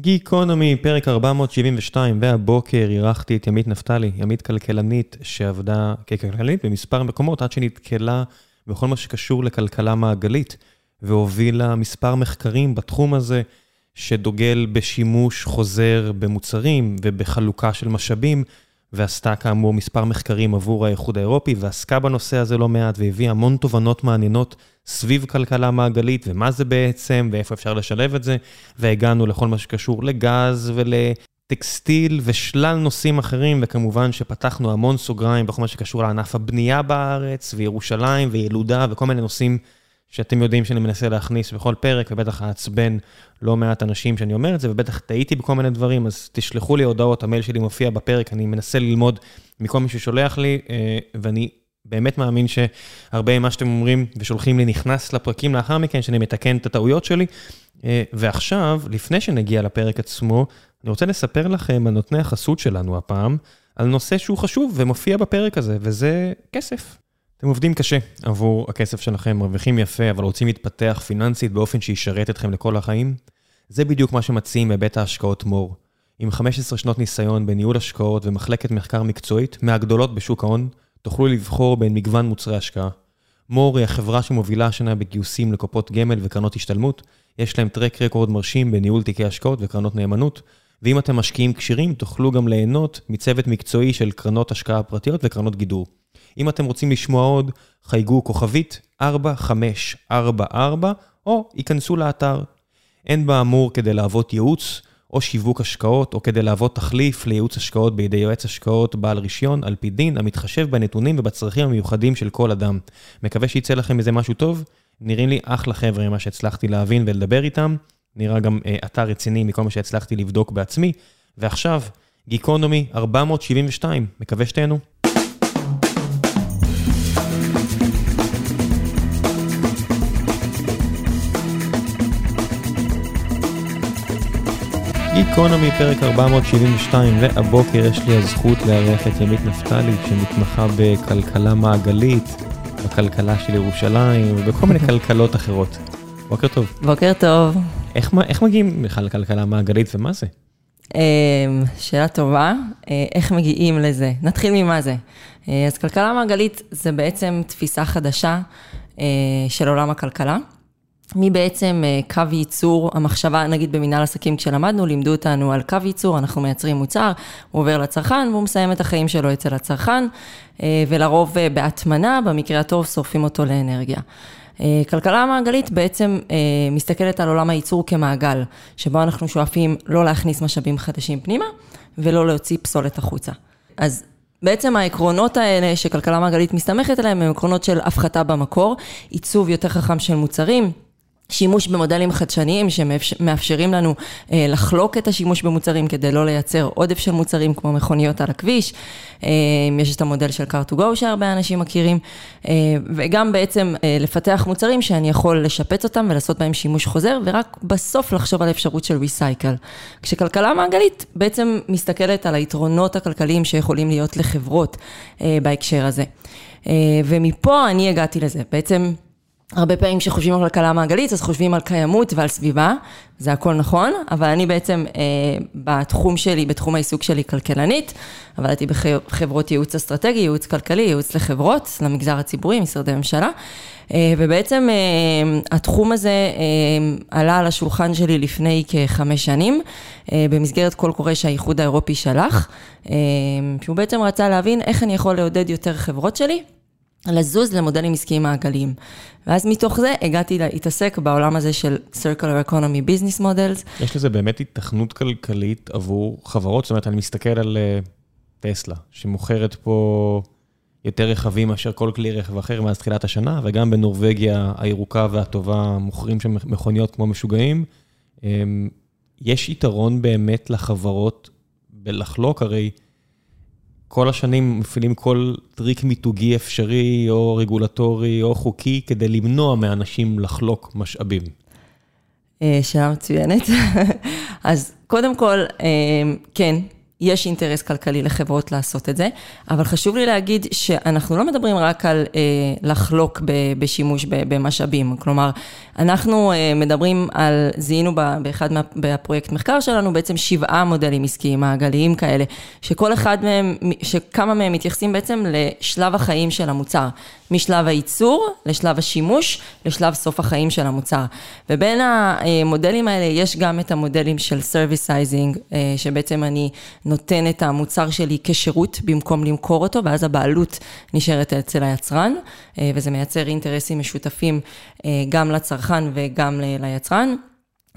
גיקונומי, פרק 472, והבוקר אירחתי את ימית נפתלי, ימית כלכלנית שעבדה ככלכלנית במספר מקומות עד שנתקלה בכל מה שקשור לכלכלה מעגלית, והובילה מספר מחקרים בתחום הזה, שדוגל בשימוש חוזר במוצרים ובחלוקה של משאבים, ועשתה כאמור מספר מחקרים עבור האיחוד האירופי, ועסקה בנושא הזה לא מעט, והביאה המון תובנות מעניינות סביב כלכלה מעגלית, ומה זה בעצם, ואיפה אפשר לשלב את זה, והגענו לכל מה שקשור לגז ולטקסטיל ושלל נושאים אחרים, וכמובן שפתחנו המון סוגריים בכל מה שקשור לענף הבנייה בארץ, וירושלים, וילודה, וכל מיני נושאים שאתם יודעים שאני מנסה להכניס בכל פרק, ובטח אעצבן לא מעט אנשים שאני אומר את זה, ובטח טעיתי בכל מיני דברים, אז תשלחו לי הודעות, המייל שלי מופיע בפרק, אני מנסה ללמוד מכל מי ששולח לי, אה, ואני באמת מאמין שהרבה ממה שאתם אומרים ושולחים לי נכנס לפרקים לאחר מכן, שאני מתקן את הטעויות שלי. אה, ועכשיו, לפני שנגיע לפרק עצמו, אני רוצה לספר לכם על נותני החסות שלנו הפעם, על נושא שהוא חשוב ומופיע בפרק הזה, וזה כסף. אתם עובדים קשה עבור הכסף שלכם, מרוויחים יפה, אבל רוצים להתפתח פיננסית באופן שישרת אתכם לכל החיים? זה בדיוק מה שמציעים בבית ההשקעות מור. עם 15 שנות ניסיון בניהול השקעות ומחלקת מחקר מקצועית מהגדולות בשוק ההון, תוכלו לבחור בין מגוון מוצרי השקעה. מור היא החברה שמובילה השנה בגיוסים לקופות גמל וקרנות השתלמות, יש להם טרק רקורד מרשים בניהול תיקי השקעות וקרנות נאמנות, ואם אתם משקיעים כשירים, תוכלו גם ליהנות מצוות מקצועי של קרנות השקעה פרטיות וקרנות גידור. אם אתם רוצים לשמוע עוד, חייגו כוכבית 4544, או ייכנסו לאתר. אין באמור כדי להוות ייעוץ או שיווק השקעות, או כדי להוות תחליף לייעוץ השקעות בידי יועץ השקעות בעל רישיון, על פי דין, המתחשב בנתונים ובצרכים המיוחדים של כל אדם. מקווה שיצא לכם מזה משהו טוב. נראים לי אחלה חבר'ה ממה שהצלחתי להבין ולדבר איתם. נראה גם אה, אתר רציני מכל מה שהצלחתי לבדוק בעצמי. ועכשיו, גיקונומי 472, מקווה שתהנו. גיקונומי, פרק 472, והבוקר יש לי הזכות לארח את ימית נפתלי, שמתמחה בכלכלה מעגלית, בכלכלה של ירושלים, ובכל מיני כלכלות אחרות. בוקר טוב. בוקר טוב. איך, איך מגיעים בכלל לכלכלה מעגלית ומה זה? אמ, שאלה טובה, אה, איך מגיעים לזה? נתחיל ממה זה. אה, אז כלכלה מעגלית זה בעצם תפיסה חדשה אה, של עולם הכלכלה. מבעצם אה, קו ייצור, המחשבה, נגיד במנהל עסקים כשלמדנו, לימדו אותנו על קו ייצור, אנחנו מייצרים מוצר, הוא עובר לצרכן והוא מסיים את החיים שלו אצל הצרכן, אה, ולרוב אה, בהטמנה, במקרה הטוב שורפים אותו לאנרגיה. כלכלה מעגלית בעצם מסתכלת על עולם הייצור כמעגל, שבו אנחנו שואפים לא להכניס משאבים חדשים פנימה, ולא להוציא פסולת החוצה. אז בעצם העקרונות האלה שכלכלה מעגלית מסתמכת עליהם הם עקרונות של הפחתה במקור, עיצוב יותר חכם של מוצרים, שימוש במודלים חדשניים שמאפשרים לנו אה, לחלוק את השימוש במוצרים כדי לא לייצר עודף של מוצרים כמו מכוניות על הכביש. אה, יש את המודל של car to go שהרבה אנשים מכירים, אה, וגם בעצם לפתח מוצרים שאני יכול לשפץ אותם ולעשות בהם שימוש חוזר, ורק בסוף לחשוב על אפשרות של ריסייקל. כשכלכלה מעגלית בעצם מסתכלת על היתרונות הכלכליים שיכולים להיות לחברות בהקשר הזה. ומפה אני הגעתי לזה. בעצם... הרבה פעמים כשחושבים על כלכלה מעגלית, אז חושבים על קיימות ועל סביבה, זה הכל נכון, אבל אני בעצם אה, בתחום שלי, בתחום העיסוק שלי כלכלנית, עבדתי בחברות ייעוץ אסטרטגי, ייעוץ כלכלי, ייעוץ לחברות, למגזר הציבורי, משרדי ממשלה, אה, ובעצם אה, התחום הזה אה, עלה על השולחן שלי לפני כחמש שנים, אה, במסגרת קול קורא שהאיחוד האירופי שלח, אה, שהוא בעצם רצה להבין איך אני יכול לעודד יותר חברות שלי. לזוז למודלים עסקיים מעגליים. ואז מתוך זה הגעתי להתעסק בעולם הזה של Circular Economy Business Models. יש לזה באמת התכנות כלכלית עבור חברות? זאת אומרת, אני מסתכל על uh, טסלה, שמוכרת פה יותר רכבים מאשר כל כלי רכב אחר מאז תחילת השנה, וגם בנורבגיה הירוקה והטובה מוכרים שם מכוניות כמו משוגעים. Um, יש יתרון באמת לחברות בלחלוק, הרי... כל השנים מפעילים כל טריק מיתוגי אפשרי, או רגולטורי, או חוקי, כדי למנוע מאנשים לחלוק משאבים. אה, שאלה מצוינת. אז קודם כל, אה, כן, יש אינטרס כלכלי לחברות לעשות את זה, אבל חשוב לי להגיד שאנחנו לא מדברים רק על אה, לחלוק ב, בשימוש ב, במשאבים, כלומר, אנחנו אה, מדברים על, זיהינו באחד מהפרויקט מחקר שלנו בעצם שבעה מודלים עסקיים מעגליים כאלה, שכל אחד מהם, שכמה מהם מתייחסים בעצם לשלב החיים של המוצר, משלב הייצור לשלב השימוש, לשלב סוף החיים של המוצר. ובין המודלים האלה יש גם את המודלים של servicizing, אה, שבעצם אני נותן את המוצר שלי כשירות במקום למכור אותו, ואז הבעלות נשארת אצל היצרן, אה, וזה מייצר אינטרסים משותפים אה, גם לצרכן וגם ליצרן.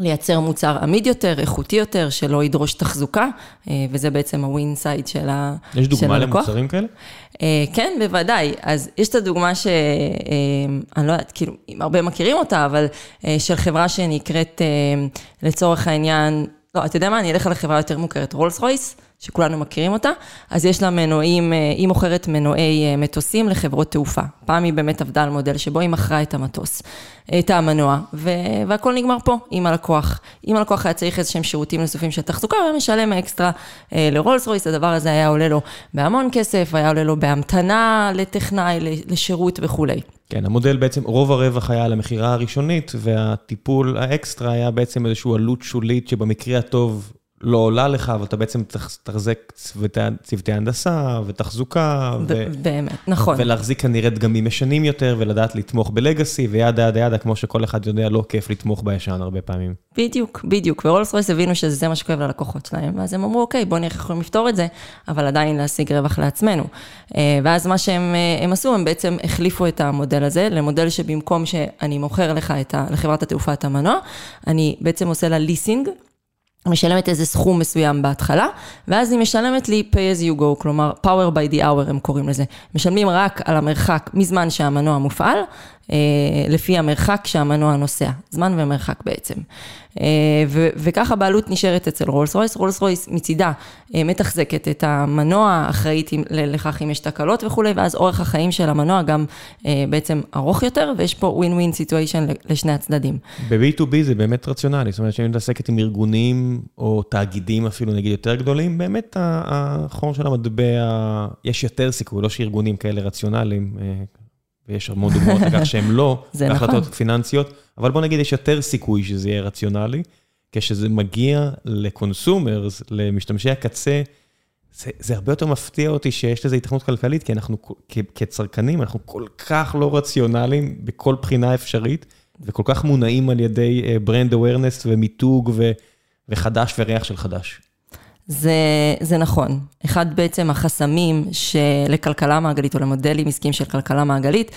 לייצר מוצר עמיד יותר, איכותי יותר, שלא ידרוש תחזוקה, אה, וזה בעצם ה win side של הלקוח. יש דוגמה למוצרים כאלה? כן, בוודאי. אז יש את הדוגמה שאני לא יודעת, כאילו, הרבה מכירים אותה, אבל של חברה שנקראת, לצורך העניין, לא, אתה יודע מה, אני אלך על החברה יותר מוכרת, רולס רויס. שכולנו מכירים אותה, אז יש לה מנועים, אה, היא מוכרת מנועי אה, מטוסים לחברות תעופה. פעם היא באמת עבדה על מודל שבו היא מכרה את המטוס, את המנוע, והכל נגמר פה עם הלקוח. אם הלקוח היה צריך איזה שהם שירותים נוספים של תחזוקה, הוא היה משלם אקסטרה אה, לרולס רויס, הדבר הזה היה עולה לו בהמון כסף, היה עולה לו בהמתנה לטכנאי, לשירות וכולי. כן, המודל בעצם, רוב הרווח היה על המכירה הראשונית, והטיפול האקסטרה היה בעצם איזושהי עלות שולית שבמקרה הטוב לא עולה לך, אבל אתה בעצם תחזק צוותי הנדסה ותחזוקה. באמת, נכון. ולהחזיק כנראה דגמים ישנים יותר, ולדעת לתמוך בלגאסי, וידה ידה ידה, כמו שכל אחד יודע, לא כיף לתמוך בישן הרבה פעמים. בדיוק, בדיוק. ורולס רויס הבינו שזה מה שכואב ללקוחות שלהם, ואז הם אמרו, אוקיי, בואו נראה איך יכולים לפתור את זה, אבל עדיין להשיג רווח לעצמנו. אה, ואז מה שהם אה, עשו, הם בעצם החליפו את המודל הזה למודל שבמקום שאני מוכר לך ה, לחברת התעופה את המנוע, אני בעצם עושה לה ליסינג. משלמת איזה סכום מסוים בהתחלה, ואז היא משלמת לי pay as you go, כלומר power by the hour הם קוראים לזה. משלמים רק על המרחק מזמן שהמנוע מופעל, לפי המרחק שהמנוע נוסע, זמן ומרחק בעצם. אה, וככה הבעלות נשארת אצל רולס רויס, רולס רויס מצידה אה, מתחזקת את המנוע, אחראית לכך אם יש תקלות וכולי, ואז אורך החיים של המנוע גם בעצם ארוך יותר, ויש פה win win situation לשני הצדדים. ב-B2B זה באמת רציונלי, זאת אומרת שאני מתעסקת עם ארגונים או תאגידים אפילו נגיד יותר גדולים, באמת החור של המטבע, יש יותר סיכוי, לא שארגונים כאלה רציונליים. ויש המון דוגמאות לכך שהם לא בהחלטות נכון. פיננסיות, אבל בוא נגיד, יש יותר סיכוי שזה יהיה רציונלי. כשזה מגיע ל consumers, למשתמשי הקצה, זה, זה הרבה יותר מפתיע אותי שיש לזה היתכנות כלכלית, כי אנחנו כצרכנים, אנחנו כל כך לא רציונליים בכל בחינה אפשרית, וכל כך מונעים על ידי brand uh, awareness ומיתוג ו, וחדש וריח של חדש. זה, זה נכון. אחד בעצם החסמים לכלכלה מעגלית או למודלים עסקיים של כלכלה מעגלית,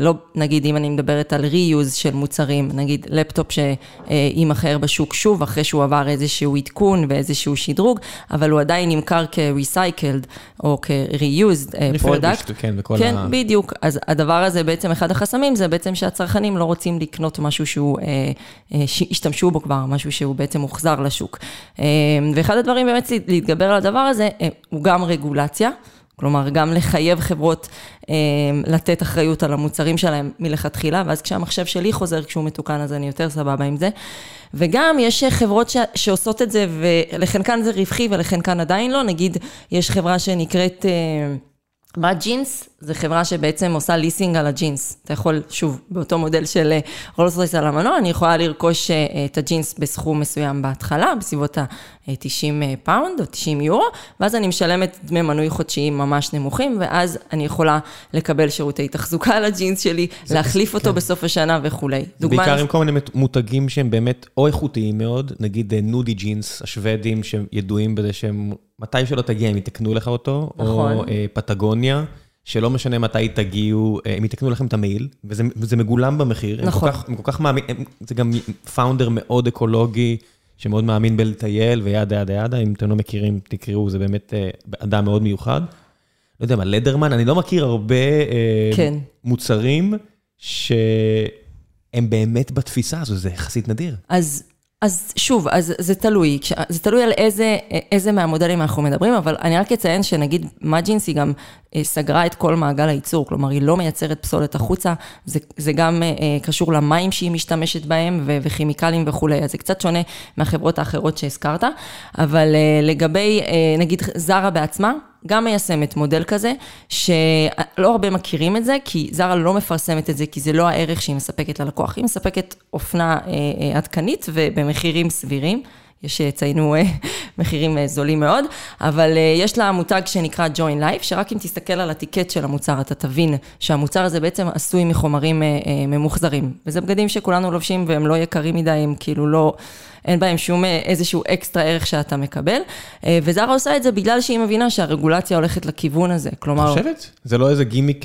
לא, נגיד, אם אני מדברת על reuse של מוצרים, נגיד לפטופ שיימכר בשוק שוב, אחרי שהוא עבר איזשהו עדכון ואיזשהו שדרוג, אבל הוא עדיין נמכר כ-recycled או כ-reused product. כן, בכל כן, ה... בדיוק. אז הדבר הזה בעצם, אחד החסמים זה בעצם שהצרכנים לא רוצים לקנות משהו שהוא, אה, אה, שהשתמשו בו כבר, משהו שהוא בעצם מוחזר לשוק. ואחד הדברים באמת להתגבר על הדבר הזה, הוא גם רגולציה. כלומר, גם לחייב חברות אה, לתת אחריות על המוצרים שלהם מלכתחילה, ואז כשהמחשב שלי חוזר כשהוא מתוקן, אז אני יותר סבבה עם זה. וגם יש חברות ש, שעושות את זה, ולחלקן זה רווחי ולחלקן עדיין לא. נגיד, יש חברה שנקראת... אה, MUD Jeans? זו חברה שבעצם עושה ליסינג על הג'ינס. אתה יכול, שוב, באותו מודל של רולס רויס על המנוע, אני יכולה לרכוש אה, את הג'ינס בסכום מסוים בהתחלה, בסביבות ה-90 אה, פאונד או 90 יורו, ואז אני משלמת דמי מנוי חודשיים ממש נמוכים, ואז אני יכולה לקבל שירותי תחזוקה על הג'ינס שלי, להחליף אותו כן. בסוף השנה וכולי. בעיקר עם כל מיני מותגים שהם באמת או איכותיים מאוד, נגיד נודי ג'ינס, השוודים, שידועים בזה שהם, מתי שלא תגיע, הם יתקנו לך אותו, נכון. או אה, פטגוניה. שלא משנה מתי תגיעו, אה, הם יתקנו לכם את המייל, וזה, וזה מגולם במחיר. נכון. הם כל כך, הם כל כך מאמין, הם, זה גם פאונדר מאוד אקולוגי, שמאוד מאמין בלטייל, וידה ידה ידה, אם אתם לא מכירים, תקראו, זה באמת אה, אדם מאוד מיוחד. לא יודע מה, לדרמן, אני לא מכיר הרבה אה, כן. מוצרים שהם באמת בתפיסה הזו, זה יחסית נדיר. אז אז שוב, אז זה תלוי, זה תלוי על איזה, איזה מהמודלים אנחנו מדברים, אבל אני רק אציין שנגיד מג'ינס היא גם סגרה את כל מעגל הייצור, כלומר, היא לא מייצרת פסולת החוצה, זה, זה גם קשור למים שהיא משתמשת בהם וכימיקלים וכולי, אז זה קצת שונה מהחברות האחרות שהזכרת, אבל לגבי, נגיד, זרה בעצמה, גם מיישמת מודל כזה, שלא הרבה מכירים את זה, כי זרה לא מפרסמת את זה, כי זה לא הערך שהיא מספקת ללקוח. היא מספקת אופנה עדכנית ובמחירים סבירים. יש שיציינו אה, מחירים אה, זולים מאוד, אבל אה, יש לה מותג שנקרא Join Life, שרק אם תסתכל על הטיקט של המוצר, אתה תבין שהמוצר הזה בעצם עשוי מחומרים ממוחזרים. וזה בגדים שכולנו לובשים והם לא יקרים מדי, הם כאילו לא... אין בהם שום איזשהו אקסטרה ערך שאתה מקבל, וזרה עושה את זה בגלל שהיא מבינה שהרגולציה הולכת לכיוון הזה, כלומר... את חושבת? זה לא איזה גימיק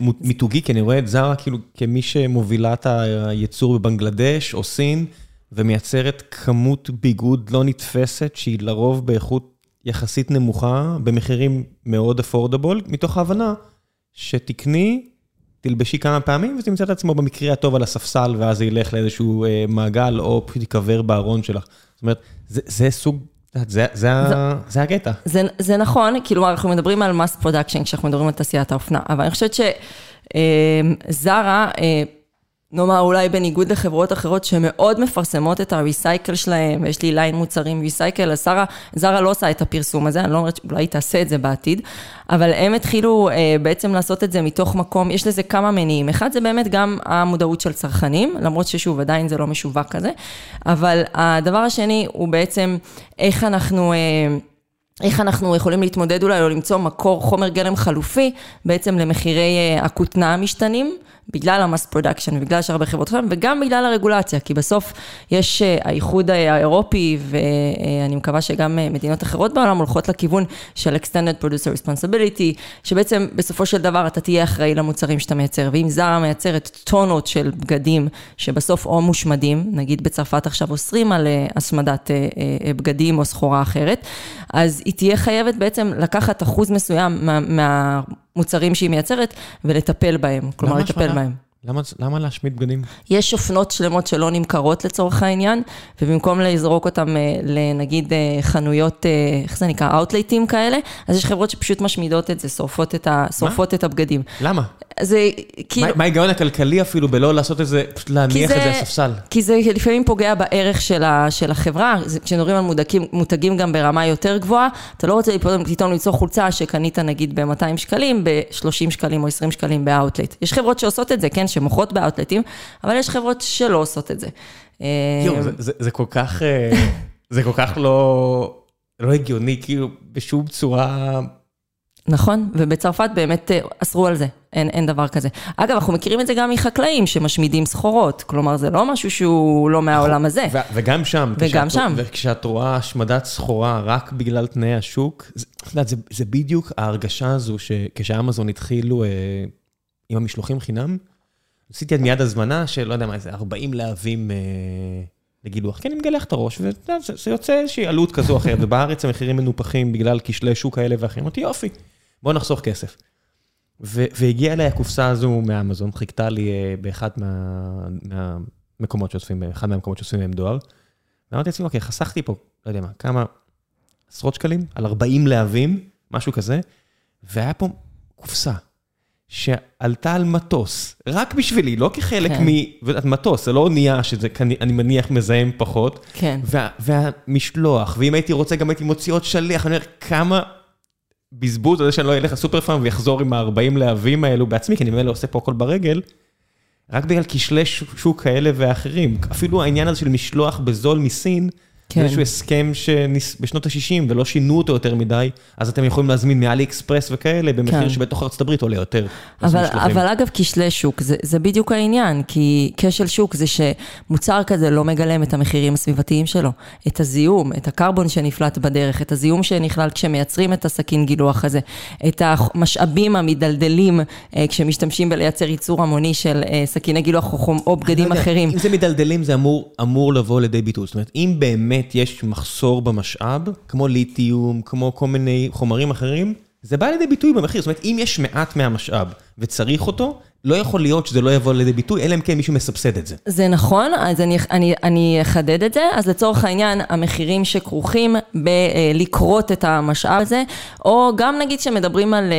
מיתוגי, כי אני רואה את זרה כאילו כמי שמובילה את הייצור בבנגלדש או סין. ומייצרת כמות ביגוד לא נתפסת, שהיא לרוב באיכות יחסית נמוכה, במחירים מאוד אפורדבול, מתוך ההבנה שתקני, תלבשי כמה פעמים ותמצא את עצמו במקרה הטוב על הספסל, ואז זה ילך לאיזשהו אה, מעגל, או פשוט ייקבר בארון שלך. זאת אומרת, זה, זה סוג... זה, זה, זה, זה הקטע. זה, זה נכון, כאילו אנחנו מדברים על mass production כשאנחנו מדברים על תעשיית האופנה, אבל אני חושבת שזרה, אה, אה, נאמר, אולי בניגוד לחברות אחרות שמאוד מפרסמות את ה recycle שלהם, ויש לי line מוצרים recycle, אז זרה, זרה לא עושה את הפרסום הזה, אני לא אומרת שאולי תעשה את זה בעתיד, אבל הם התחילו אה, בעצם לעשות את זה מתוך מקום, יש לזה כמה מניעים. אחד זה באמת גם המודעות של צרכנים, למרות ששוב, עדיין זה לא משווק כזה, אבל הדבר השני הוא בעצם איך אנחנו... אה, איך אנחנו יכולים להתמודד אולי או למצוא מקור חומר גלם חלופי בעצם למחירי אה, הכותנה המשתנים. בגלל ה mass production, בגלל שהרבה חברות חלם, וגם בגלל הרגולציה, כי בסוף יש אה, האיחוד האירופי, ואני מקווה שגם אה, מדינות אחרות בעולם הולכות לכיוון של extended producer responsibility, שבעצם בסופו של דבר אתה תהיה אחראי למוצרים שאתה מייצר, ואם זרה מייצרת טונות של בגדים שבסוף או מושמדים, נגיד בצרפת עכשיו אוסרים על אה, השמדת בגדים או סחורה אחרת, אז היא תהיה חייבת בעצם לקחת אחוז מסוים מה... מה מוצרים שהיא מייצרת ולטפל בהם, כלומר לטפל בהם. למה, למה להשמיד בגדים? יש אופנות שלמות שלא נמכרות לצורך העניין, ובמקום לזרוק אותם אה, לנגיד אה, חנויות, אה, איך זה נקרא, אאוטלטים כאלה, אז יש חברות שפשוט משמידות את זה, שורפות את, ה, שורפות את הבגדים. למה? זה כאילו... מה ההיגיון הכלכלי אפילו בלא לעשות את זה, פשוט להניח את זה על ספסל? כי זה לפעמים פוגע בערך של, ה, של החברה, כשמדברים על מותגים, מותגים גם ברמה יותר גבוהה, אתה לא רוצה פתאום למצוא חולצה שקנית נגיד ב-200 שקלים, ב-30 שקלים או 20 שקלים באאוטלט. יש חברות שעושות את זה, כן, שמוכרות באאוטלטים, אבל יש חברות שלא עושות את זה. יואו, זה, זה, זה כל כך, אה, זה כל כך לא, לא הגיוני, כאילו, בשום צורה... נכון, ובצרפת באמת אה, אסרו על זה, אין, אין דבר כזה. אגב, אנחנו מכירים את זה גם מחקלאים שמשמידים סחורות, כלומר, זה לא משהו שהוא לא מהעולם הזה. ו- וגם שם. וגם כשאת, שם. וכשאת רואה השמדת סחורה רק בגלל תנאי השוק, זה, זה, זה בדיוק ההרגשה הזו שכשאמזון התחילו אה, עם המשלוחים חינם, עשיתי מיד הזמנה של, לא יודע מה, איזה 40 להבים אה, לגילוח, כי אני מגלח את הראש, וזה יוצא איזושהי עלות כזו או אחרת, ובארץ המחירים מנופחים בגלל כשלי שוק כאלה ואחרים, אמרתי, יופי, בוא נחסוך כסף. והגיעה אליי הקופסה הזו מאמזון, חיכתה לי אה, באחד מהמקומות שאוספים, באחד מהמקומות שאוספים מהם דואר, ואמרתי לעצמי, אוקיי, חסכתי פה, לא יודע מה, כמה עשרות שקלים, על 40 להבים, משהו כזה, והיה פה קופסה. שעלתה על מטוס, רק בשבילי, לא כחלק כן. מטוס, זה לא אונייה שזה, אני מניח, מזהם פחות. כן. וה, והמשלוח, ואם הייתי רוצה, גם הייתי מוציא עוד שליח, אני אומר, כמה בזבוז על זה שאני לא אלך לסופר פארם ויחזור עם ה-40 להבים האלו בעצמי, כי אני ממילא עושה פה הכל ברגל, רק בגלל כשלי שוק כאלה ואחרים. אפילו העניין הזה של משלוח בזול מסין, כן. איזשהו הסכם שבשנות ה-60 ולא שינו אותו יותר מדי, אז אתם יכולים להזמין מאלי אקספרס וכאלה, במחיר כן. שבתוך ארצות הברית עולה יותר. אבל, אבל אגב, כשלי שוק, זה, זה בדיוק העניין, כי כשל שוק זה שמוצר כזה לא מגלם את המחירים הסביבתיים שלו, את הזיהום, את הקרבון שנפלט בדרך, את הזיהום שנכלל כשמייצרים את הסכין גילוח הזה, את המשאבים המדלדלים אה, כשמשתמשים בלייצר ייצור המוני של אה, סכיני גילוח או, או בגדים לא אחרים. אם זה מדלדלים, זה אמור, אמור לבוא לידי ביטוי. זאת אומרת, אם באמת... באמת יש מחסור במשאב, כמו ליתיום, כמו כל מיני חומרים אחרים, זה בא לידי ביטוי במחיר. זאת אומרת, אם יש מעט מהמשאב וצריך אותו, לא יכול להיות שזה לא יבוא לידי ביטוי, אלא אם כן מישהו מסבסד את זה. זה נכון, אז אני, אני, אני אחדד את זה. אז לצורך העניין, המחירים שכרוכים בלכרות את המשאב הזה, או גם נגיד שמדברים על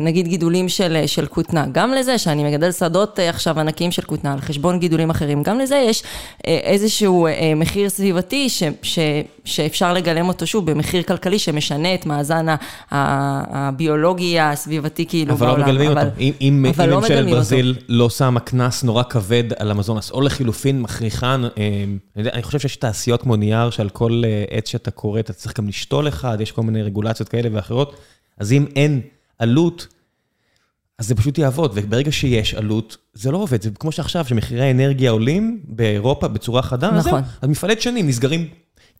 נגיד גידולים של, של כותנה, גם לזה שאני מגדל שדות עכשיו ענקיים של כותנה על חשבון גידולים אחרים, גם לזה יש איזשהו מחיר סביבתי ש, ש, שאפשר לגלם אותו שוב במחיר כלכלי שמשנה את מאזן הביולוגי הסביבתי כאילו אבל בעולם. לא מגלמים אותו. אם, אם, אבל אם לא ממשלת ברזיל אותו. לא שמה קנס נורא כבד על המזון, או לחילופין מכריחה, אה, אני חושב שיש תעשיות כמו נייר שעל כל אה, עץ שאתה כורת, אתה צריך גם לשתול אחד, יש כל מיני רגולציות כאלה ואחרות, אז אם אין עלות, אז זה פשוט יעבוד, וברגע שיש עלות, זה לא עובד, זה כמו שעכשיו, שמחירי האנרגיה עולים באירופה בצורה חדה, אז נכון. אז מפעלי דשנים נסגרים,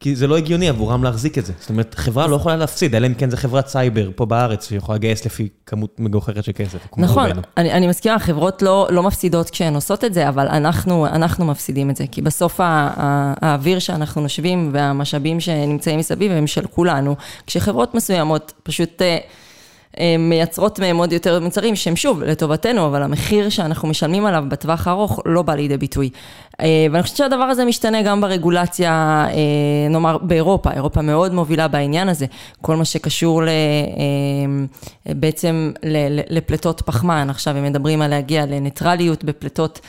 כי זה לא הגיוני עבורם להחזיק את זה. זאת אומרת, חברה לא יכולה להפסיד, אלא אם כן זה חברת סייבר פה בארץ, שיכולה לגייס לפי כמות מגוחכת של כסף. נכון. אני, אני מסכימה, חברות לא, לא מפסידות כשהן עושות את זה, אבל אנחנו, אנחנו מפסידים את זה, כי בסוף ה, ה, האוויר שאנחנו נושבים והמשאבים שנמצאים מסביב הם של כולנו, כשחברות מסוימות פשוט... אה, אה, מייצרות מהם עוד יותר מוצרים שהם שוב לטובתנו, אבל המחיר שאנחנו משלמים עליו בטווח הארוך לא בא לידי ביטוי. אה, ואני חושבת שהדבר הזה משתנה גם ברגולציה, אה, נאמר באירופה, אירופה מאוד מובילה בעניין הזה, כל מה שקשור ל, אה, בעצם לפליטות פחמן, עכשיו הם מדברים על להגיע לניטרליות בפליטות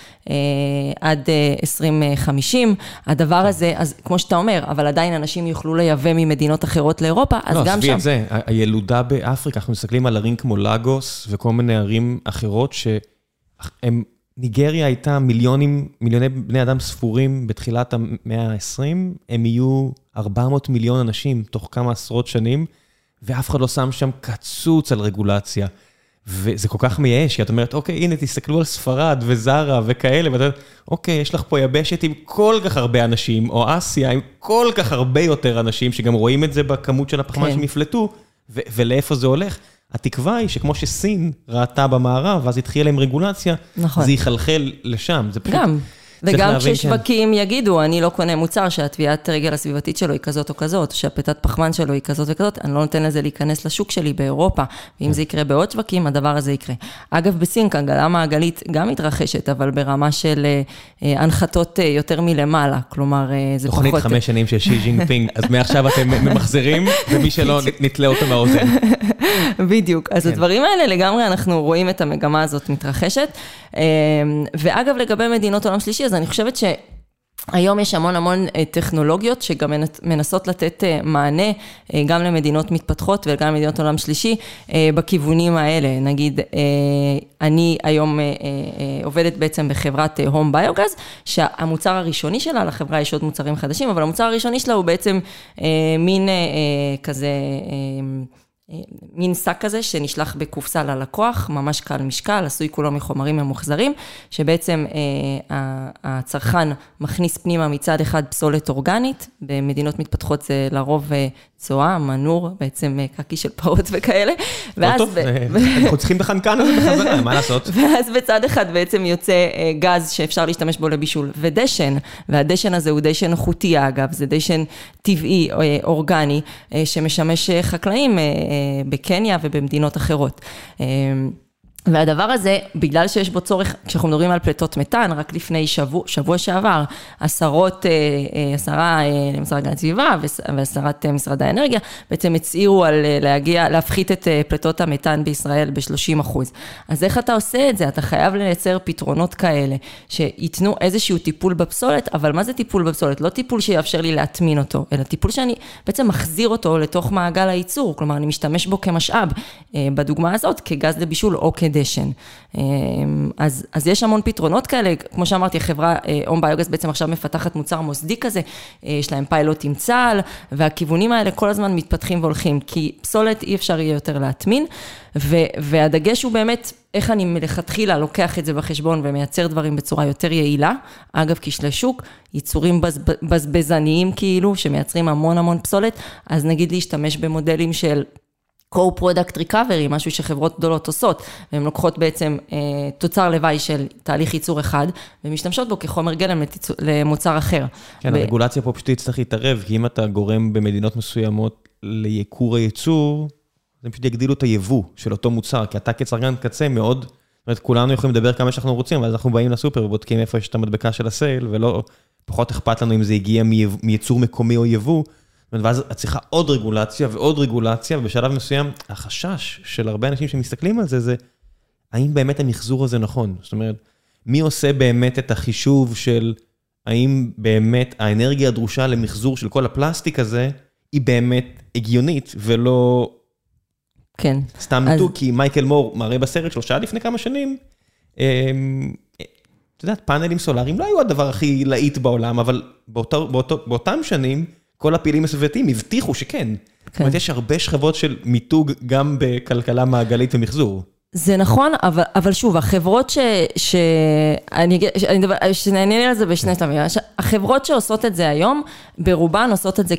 עד אה, 2050, הדבר הזה, אז כמו שאתה אומר, אבל עדיין אנשים יוכלו לייבא ממדינות אחרות לאירופה, אז לא, גם עזבי שם. את זה, הילודה באפריקה, אנחנו מסתכלים על ערים כמו לגוס וכל מיני ערים אחרות שהם, ניגריה הייתה מיליונים, מיליוני בני אדם ספורים בתחילת המאה ה-20, הם יהיו 400 מיליון אנשים תוך כמה עשרות שנים, ואף אחד לא שם שם קצוץ על רגולציה. וזה כל כך מייאש, כי את אומרת, אוקיי, הנה, תסתכלו על ספרד וזרה וכאלה, ואתה אומרת, אוקיי, יש לך פה יבשת עם כל כך הרבה אנשים, או אסיה עם כל כך הרבה יותר אנשים, שגם רואים את זה בכמות של הפחמן כן. שהם יפלטו, ו- ולאיפה זה הולך. התקווה היא שכמו שסין ראתה במערב, אז התחילה עם רגולציה, נכון. זה יחלחל לשם, זה פשוט... גם. וגם להבין, כן. כששווקים יגידו, אני לא קונה מוצר שהטביעת רגל הסביבתית שלו היא כזאת או כזאת, שהפליטת פחמן שלו היא כזאת וכזאת, אני לא נותן לזה להיכנס לשוק שלי באירופה. ואם כן. זה יקרה בעוד שווקים, הדבר הזה יקרה. אגב, בסין כלכלה מעגלית גם מתרחשת, אבל ברמה של אה, אה, הנחתות אה, יותר מלמעלה. כלומר, אה, זה פחות... תוכנית חמש שנים של שי ג'ינפינג, אז מעכשיו אתם ממחזרים, ומי שלא, נתלה אותו באוזן. בדיוק. אז כן. הדברים האלה לגמרי, אנחנו רואים את המגמה הזאת מתרחשת. אה, ואגב, לגבי מדינות עולם שלישי, אז אני חושבת ש... היום יש המון המון אה, טכנולוגיות שגם מנ- מנסות לתת אה, מענה אה, גם למדינות מתפתחות וגם למדינות עולם שלישי בכיוונים האלה. נגיד, אני היום עובדת בעצם בחברת הום ביוגז, שהמוצר הראשוני שלה, לחברה יש עוד מוצרים חדשים, אבל המוצר הראשוני שלה הוא בעצם מין כזה... אה, מין שק כזה שנשלח בקופסה ללקוח, ממש קל משקל, עשוי כולו מחומרים ממוחזרים, שבעצם אה, הצרכן מכניס פנימה מצד אחד פסולת אורגנית, במדינות מתפתחות זה לרוב אה, צואה, מנור, בעצם אה, קקי של פרות וכאלה, לא ואז... טוב, אנחנו צריכים בחנקן הזה בחזרה, מה לעשות? ואז בצד אחד בעצם יוצא גז שאפשר להשתמש בו לבישול, ודשן, והדשן הזה הוא דשן איכותי אגב, זה דשן טבעי, אורגני, שמשמש חקלאים בקניה ובמדינות אחרות. והדבר הזה, בגלל שיש בו צורך, כשאנחנו מדברים על פליטות מתאן, רק לפני שבוע, שבוע שעבר, עשרות, אה, אה, עשרה אה, למשרד להגנת סביבה וס- ועשרת משרד האנרגיה, בעצם הצהירו על להגיע, להפחית את פליטות המתאן בישראל ב-30 אחוז. אז איך אתה עושה את זה? אתה חייב לייצר פתרונות כאלה, שייתנו איזשהו טיפול בפסולת, אבל מה זה טיפול בפסולת? לא טיפול שיאפשר לי להטמין אותו, אלא טיפול שאני בעצם מחזיר אותו לתוך מעגל הייצור, כלומר, אני משתמש בו כמשאב, בדוגמה הזאת, כגז לבישול או כדשן. אה, אז, אז יש המון פתרונות כאלה, כמו שאמרתי, החברה הום ביוגז בעצם עכשיו מפתחת מוצר מוסדי כזה, אה, יש להם פיילוט עם צה"ל, והכיוונים האלה כל הזמן מתפתחים והולכים, כי פסולת אי אפשר יהיה יותר להטמין, ו, והדגש הוא באמת, איך אני מלכתחילה לוקח את זה בחשבון ומייצר דברים בצורה יותר יעילה. אגב, כשלי שוק, ייצורים בז, בזבזניים כאילו, שמייצרים המון המון פסולת, אז נגיד להשתמש במודלים של co-product recovery, משהו שחברות גדולות עושות, והן לוקחות בעצם אה, תוצר לוואי של תהליך ייצור אחד, ומשתמשות בו כחומר גלם לתיצור, למוצר אחר. כן, ו- הרגולציה פה פשוט תצטרך להתערב, כי אם אתה גורם במדינות מסוימות לייקור הייצור, הם פשוט יגדילו את היבוא של אותו מוצר, כי אתה כצרכן קצה מאוד זאת אומרת, כולנו יכולים לדבר כמה שאנחנו רוצים, ואז אנחנו באים לסופר ובודקים איפה יש את המדבקה של הסייל, ולא, פחות אכפת לנו אם זה הגיע מייצור מקומי או יבוא. ואז את צריכה עוד רגולציה ועוד רגולציה, ובשלב מסוים, החשש של הרבה אנשים שמסתכלים על זה, זה האם באמת המחזור הזה נכון? זאת אומרת, מי עושה באמת את החישוב של האם באמת האנרגיה הדרושה למחזור של כל הפלסטיק הזה, היא באמת הגיונית ולא... כן. סתם אז... כי מייקל מור מראה בסרט שלו שעה לפני כמה שנים, אמ, את יודעת, פאנלים סולאריים לא היו הדבר הכי להיט בעולם, אבל באותו, באותו, באותם שנים, כל הפעילים הסביבתיים הבטיחו שכן. כן. זאת אומרת, יש הרבה שכבות של מיתוג גם בכלכלה מעגלית ומחזור. זה נכון, אבל, אבל שוב, החברות ש... ש... אני אגיד, שנענה על זה בשני שלבים. החברות שעושות את זה היום, ברובן עושות את זה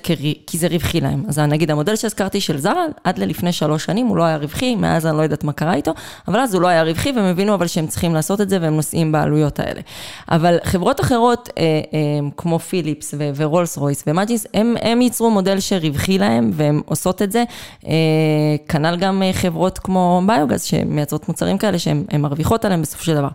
כי זה רווחי להם. אז נגיד המודל שהזכרתי של זרה, עד ללפני שלוש שנים הוא לא היה רווחי, מאז אני לא יודעת מה קרה איתו, אבל אז הוא לא היה רווחי, והם הבינו אבל שהם צריכים לעשות את זה, והם נושאים בעלויות האלה. אבל חברות אחרות, אה, אה, כמו פיליפס ו- ורולס רויס ומאג'יס, הם, הם ייצרו מודל שרווחי להם, והם עושות את זה. אה, כנ"ל גם חברות כמו ביוגז, שהם... מייצרות מוצרים כאלה שהן מרוויחות עליהם בסופו של דבר.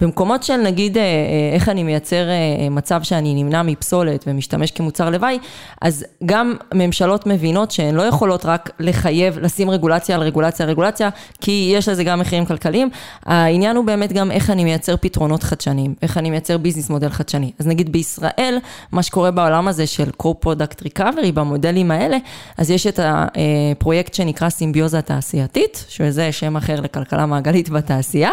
במקומות של נגיד, אה, אה, איך אני מייצר אה, מצב שאני נמנע מפסולת ומשתמש כמוצר לוואי, אז גם ממשלות מבינות שהן לא יכולות רק לחייב, לשים רגולציה על רגולציה על רגולציה, כי יש לזה גם מחירים כלכליים. העניין הוא באמת גם איך אני מייצר פתרונות חדשניים, איך אני מייצר ביזנס מודל חדשני. אז נגיד בישראל, מה שקורה בעולם הזה של co-product recovery, במודלים האלה, אז יש את הפרויקט שנקרא סימביוזה תעשייתית, שזה שם אחר לכלכלה מעגלית בתעשייה,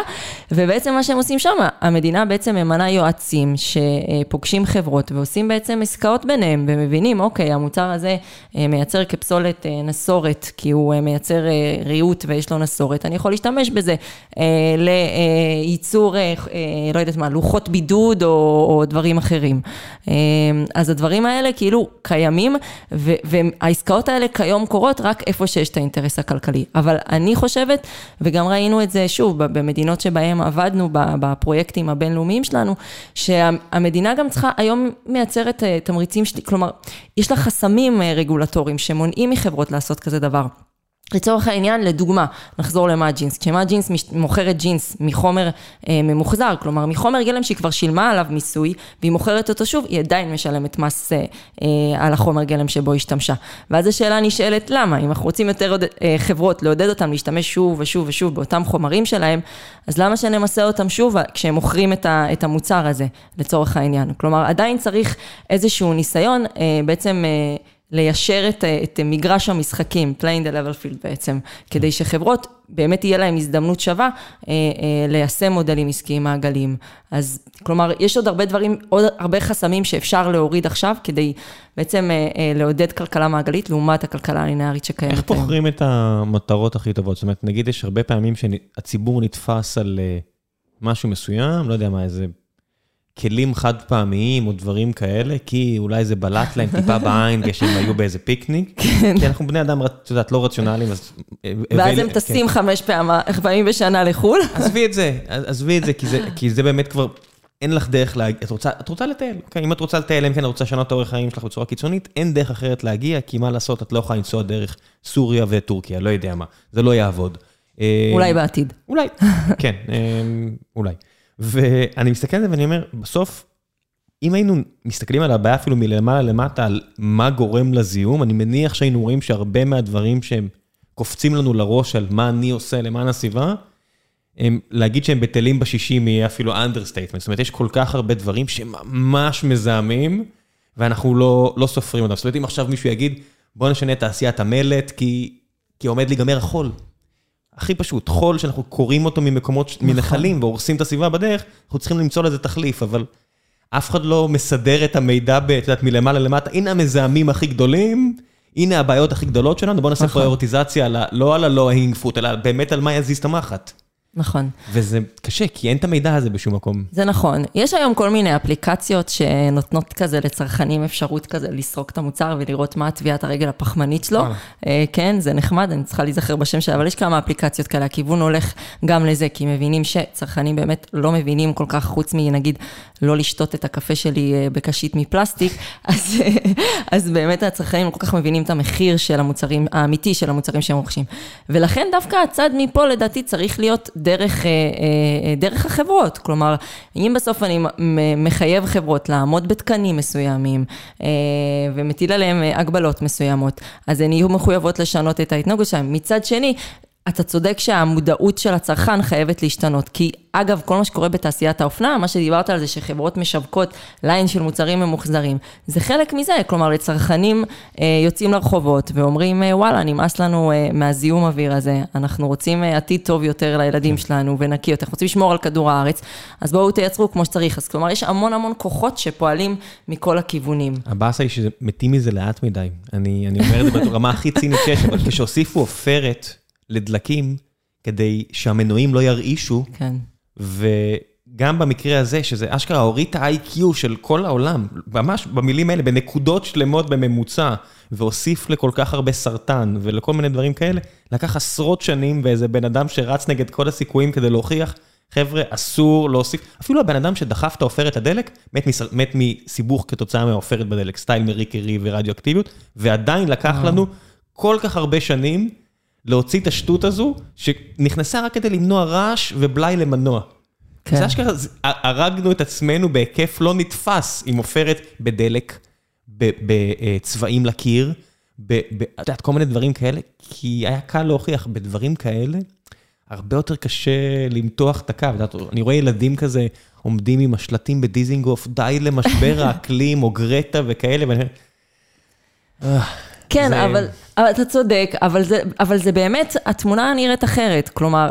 ובעצם מה שהם עושים שם, המדינה בעצם ממנה יועצים שפוגשים חברות ועושים בעצם עסקאות ביניהם ומבינים, אוקיי, המוצר הזה אה, מייצר כפסולת אה, נסורת, כי הוא אה, מייצר ריהוט ויש לו נסורת, אני יכול להשתמש בזה לייצור, לא יודעת מה, לוחות בידוד או, או דברים אחרים. אז הדברים האלה כאילו קיימים, והעסקאות האלה כיום קורות רק איפה שיש את האינטרס הכלכלי. אבל אני חושבת, וגם ראינו את זה שוב, במדינות שבהן עבדנו, בפרויקטים הבינלאומיים שלנו, שהמדינה גם צריכה, היום מייצרת אה, תמריצים, כלומר, יש לה חסמים אה, רגולטוריים שמונעים מחברות לעשות כזה דבר. לצורך העניין, לדוגמה, נחזור למה ג'ינס. כשמה ג'ינס מוכרת ג'ינס מחומר אה, ממוחזר, כלומר מחומר גלם שהיא כבר שילמה עליו מיסוי, והיא מוכרת אותו שוב, היא עדיין משלמת מס אה, אה, על החומר גלם שבו השתמשה. ואז השאלה נשאלת, למה? אם אנחנו רוצים יותר אה, חברות לעודד אותן להשתמש שוב ושוב ושוב באותם חומרים שלהם, אז למה שנמסה אותם שוב כשהם מוכרים את, ה, את המוצר הזה, לצורך העניין? כלומר, עדיין צריך איזשהו ניסיון, אה, בעצם... אה, ליישר את, את מגרש המשחקים, playing the level field בעצם, כדי שחברות באמת תהיה להן הזדמנות שווה אה, אה, ליישם מודלים עסקיים מעגליים. אז כלומר, יש עוד הרבה דברים, עוד הרבה חסמים שאפשר להוריד עכשיו, כדי בעצם אה, אה, לעודד כלכלה מעגלית לעומת הכלכלה הלינארית שקיימת היום. איך בוחרים את המטרות הכי טובות? זאת אומרת, נגיד יש הרבה פעמים שהציבור נתפס על אה, משהו מסוים, לא יודע מה, איזה... כלים חד פעמיים או דברים כאלה, כי אולי זה בלט להם טיפה בעין כשהם היו באיזה פיקניק. כן. כי אנחנו בני אדם, את יודעת, לא רציונליים, אז... ואז הם טסים כן. חמש פעמים בשנה לחו"ל. עזבי את זה, עזבי את זה, כי זה באמת כבר... אין לך דרך להגיע, את רוצה, את רוצה לטייל, okay, אם את רוצה לטייל, אם כן את רוצה לשנות את האורך חיים שלך בצורה קיצונית, אין דרך אחרת להגיע, כי מה לעשות, את לא יכולה לנסוע דרך סוריה וטורקיה, לא יודע מה, זה לא יעבוד. אולי בעתיד. אולי, כן, אולי. ואני מסתכל על זה ואני אומר, בסוף, אם היינו מסתכלים על הבעיה אפילו מלמעלה למטה, על מה גורם לזיהום, אני מניח שהיינו רואים שהרבה מהדברים שהם קופצים לנו לראש על מה אני עושה למען הסביבה, הם, להגיד שהם בטלים בשישים יהיה אפילו understatement. זאת אומרת, יש כל כך הרבה דברים שממש מזהמים, ואנחנו לא, לא סופרים אותם. זאת אומרת, אם עכשיו מישהו יגיד, בוא נשנה את תעשיית המלט, כי, כי עומד להיגמר החול. הכי פשוט, חול שאנחנו קוראים אותו ממקומות, נכון. מנחלים והורסים את הסביבה בדרך, אנחנו צריכים למצוא לזה תחליף, אבל אף אחד לא מסדר את המידע, את יודעת, מלמעלה למטה, הנה המזהמים הכי גדולים, הנה הבעיות הכי גדולות שלנו, בואו נעשה נכון. פריורטיזציה, לא על הלא-הינג פוט, אלא באמת על מה יזיז את המחט. נכון. וזה קשה, כי אין את המידע הזה בשום מקום. זה נכון. יש היום כל מיני אפליקציות שנותנות כזה לצרכנים אפשרות כזה לסרוק את המוצר ולראות מה טביעת הרגל הפחמנית שלו. אה, כן, זה נחמד, אני צריכה להיזכר בשם שלה, אבל יש כמה אפליקציות כאלה, הכיוון הולך גם לזה, כי מבינים שצרכנים באמת לא מבינים כל כך, חוץ מנגיד לא לשתות את הקפה שלי אה, בקשית מפלסטיק, אז, אז באמת הצרכנים לא כל כך מבינים את המחיר של המוצרים, האמיתי של המוצרים שהם רוכשים. ולכן דווקא הצד מפה לדעתי צריך להיות דרך, דרך החברות. כלומר, אם בסוף אני מחייב חברות לעמוד בתקנים מסוימים ומטיל עליהם הגבלות מסוימות, אז הן יהיו מחויבות לשנות את ההתנהגות שלהם. מצד שני, אתה צודק שהמודעות של הצרכן חייבת להשתנות, כי אגב, כל מה שקורה בתעשיית האופנה, מה שדיברת על זה שחברות משווקות ליין של מוצרים ממוחזרים, זה חלק מזה, כלומר לצרכנים אה, יוצאים לרחובות ואומרים, אה, וואלה, נמאס לנו אה, מהזיהום אוויר הזה, אנחנו רוצים אה, עתיד טוב יותר לילדים. שלנו ונקי יותר, אנחנו רוצים לשמור על כדור הארץ, אז בואו תייצרו כמו שצריך. אז כלומר, יש המון המון כוחות שפועלים מכל הכיוונים. הבאסה היא שמתים מזה לאט מדי. אני, אני אומר את זה ברמה הכי צינית שיש, אבל כשהוסיפו עופרת, לדלקים, כדי שהמנועים לא ירעישו. כן. וגם במקרה הזה, שזה אשכרה הוריד את ה-IQ של כל העולם, ממש במילים האלה, בנקודות שלמות בממוצע, והוסיף לכל כך הרבה סרטן ולכל מיני דברים כאלה, לקח עשרות שנים באיזה בן אדם שרץ נגד כל הסיכויים כדי להוכיח, חבר'ה, אסור להוסיף, אפילו הבן אדם שדחף את העופרת לדלק, מת, מס, מת מסיבוך כתוצאה מהעופרת בדלק, סטייל מריקרי ורדיואקטיביות, ועדיין לקח לנו כל כך הרבה שנים להוציא את השטות הזו, שנכנסה רק כדי למנוע רעש ובלאי למנוע. כן. זה אשכרה, הרגנו את עצמנו בהיקף לא נתפס עם עופרת בדלק, בצבעים לקיר, את יודעת, כל מיני דברים כאלה, כי היה קל להוכיח, בדברים כאלה, הרבה יותר קשה למתוח את הקו. אני רואה ילדים כזה עומדים עם השלטים בדיזינגוף, די למשבר האקלים, או גרטה וכאלה, ואני אומר... אה, כן, זה... אבל... אתה צודק, אבל זה, אבל זה באמת, התמונה נראית אחרת. כלומר,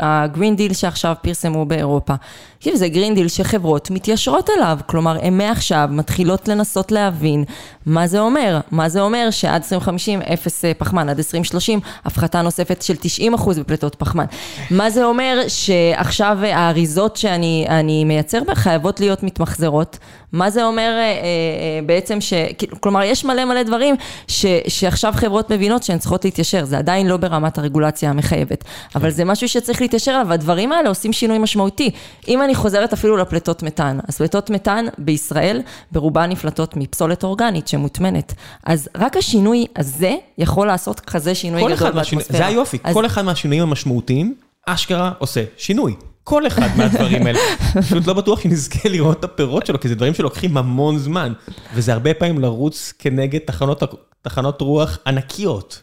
ה Green Deal שעכשיו פרסמו באירופה, תקשיב, זה Green Deal שחברות מתיישרות אליו. כלומר, הן מעכשיו מתחילות לנסות להבין מה זה אומר. מה זה אומר שעד 2050 אפס אה, פחמן, עד 2030 הפחתה נוספת של 90 אחוז בפליטות פחמן. מה זה אומר שעכשיו האריזות שאני מייצר בה חייבות להיות מתמחזרות. מה זה אומר אה, אה, בעצם ש... כלומר, יש מלא מלא דברים ש, שעכשיו חברות מבינות שהן צריכות להתיישר. זה עדיין לא ברמת הרגולציה המחייבת, אבל זה משהו שצריך להתיישר עליו, והדברים האלה עושים שינוי משמעותי. אם אני חוזרת אפילו לפליטות מתאן, אז פליטות מתאן בישראל ברובן נפלטות מפסולת אורגנית שמוטמנת. אז רק השינוי הזה יכול לעשות כזה שינוי גדול באטמוספירה. זה היופי, אז... כל אחד מהשינויים המשמעותיים, אשכרה עושה שינוי. כל אחד מהדברים האלה. פשוט לא בטוח שנזכה לראות את הפירות שלו, כי זה דברים שלוקחים המון זמן. וזה הרבה פעמים לרוץ כנגד תחנות, תחנות רוח ענקיות.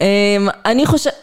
אמ, אני חושבת...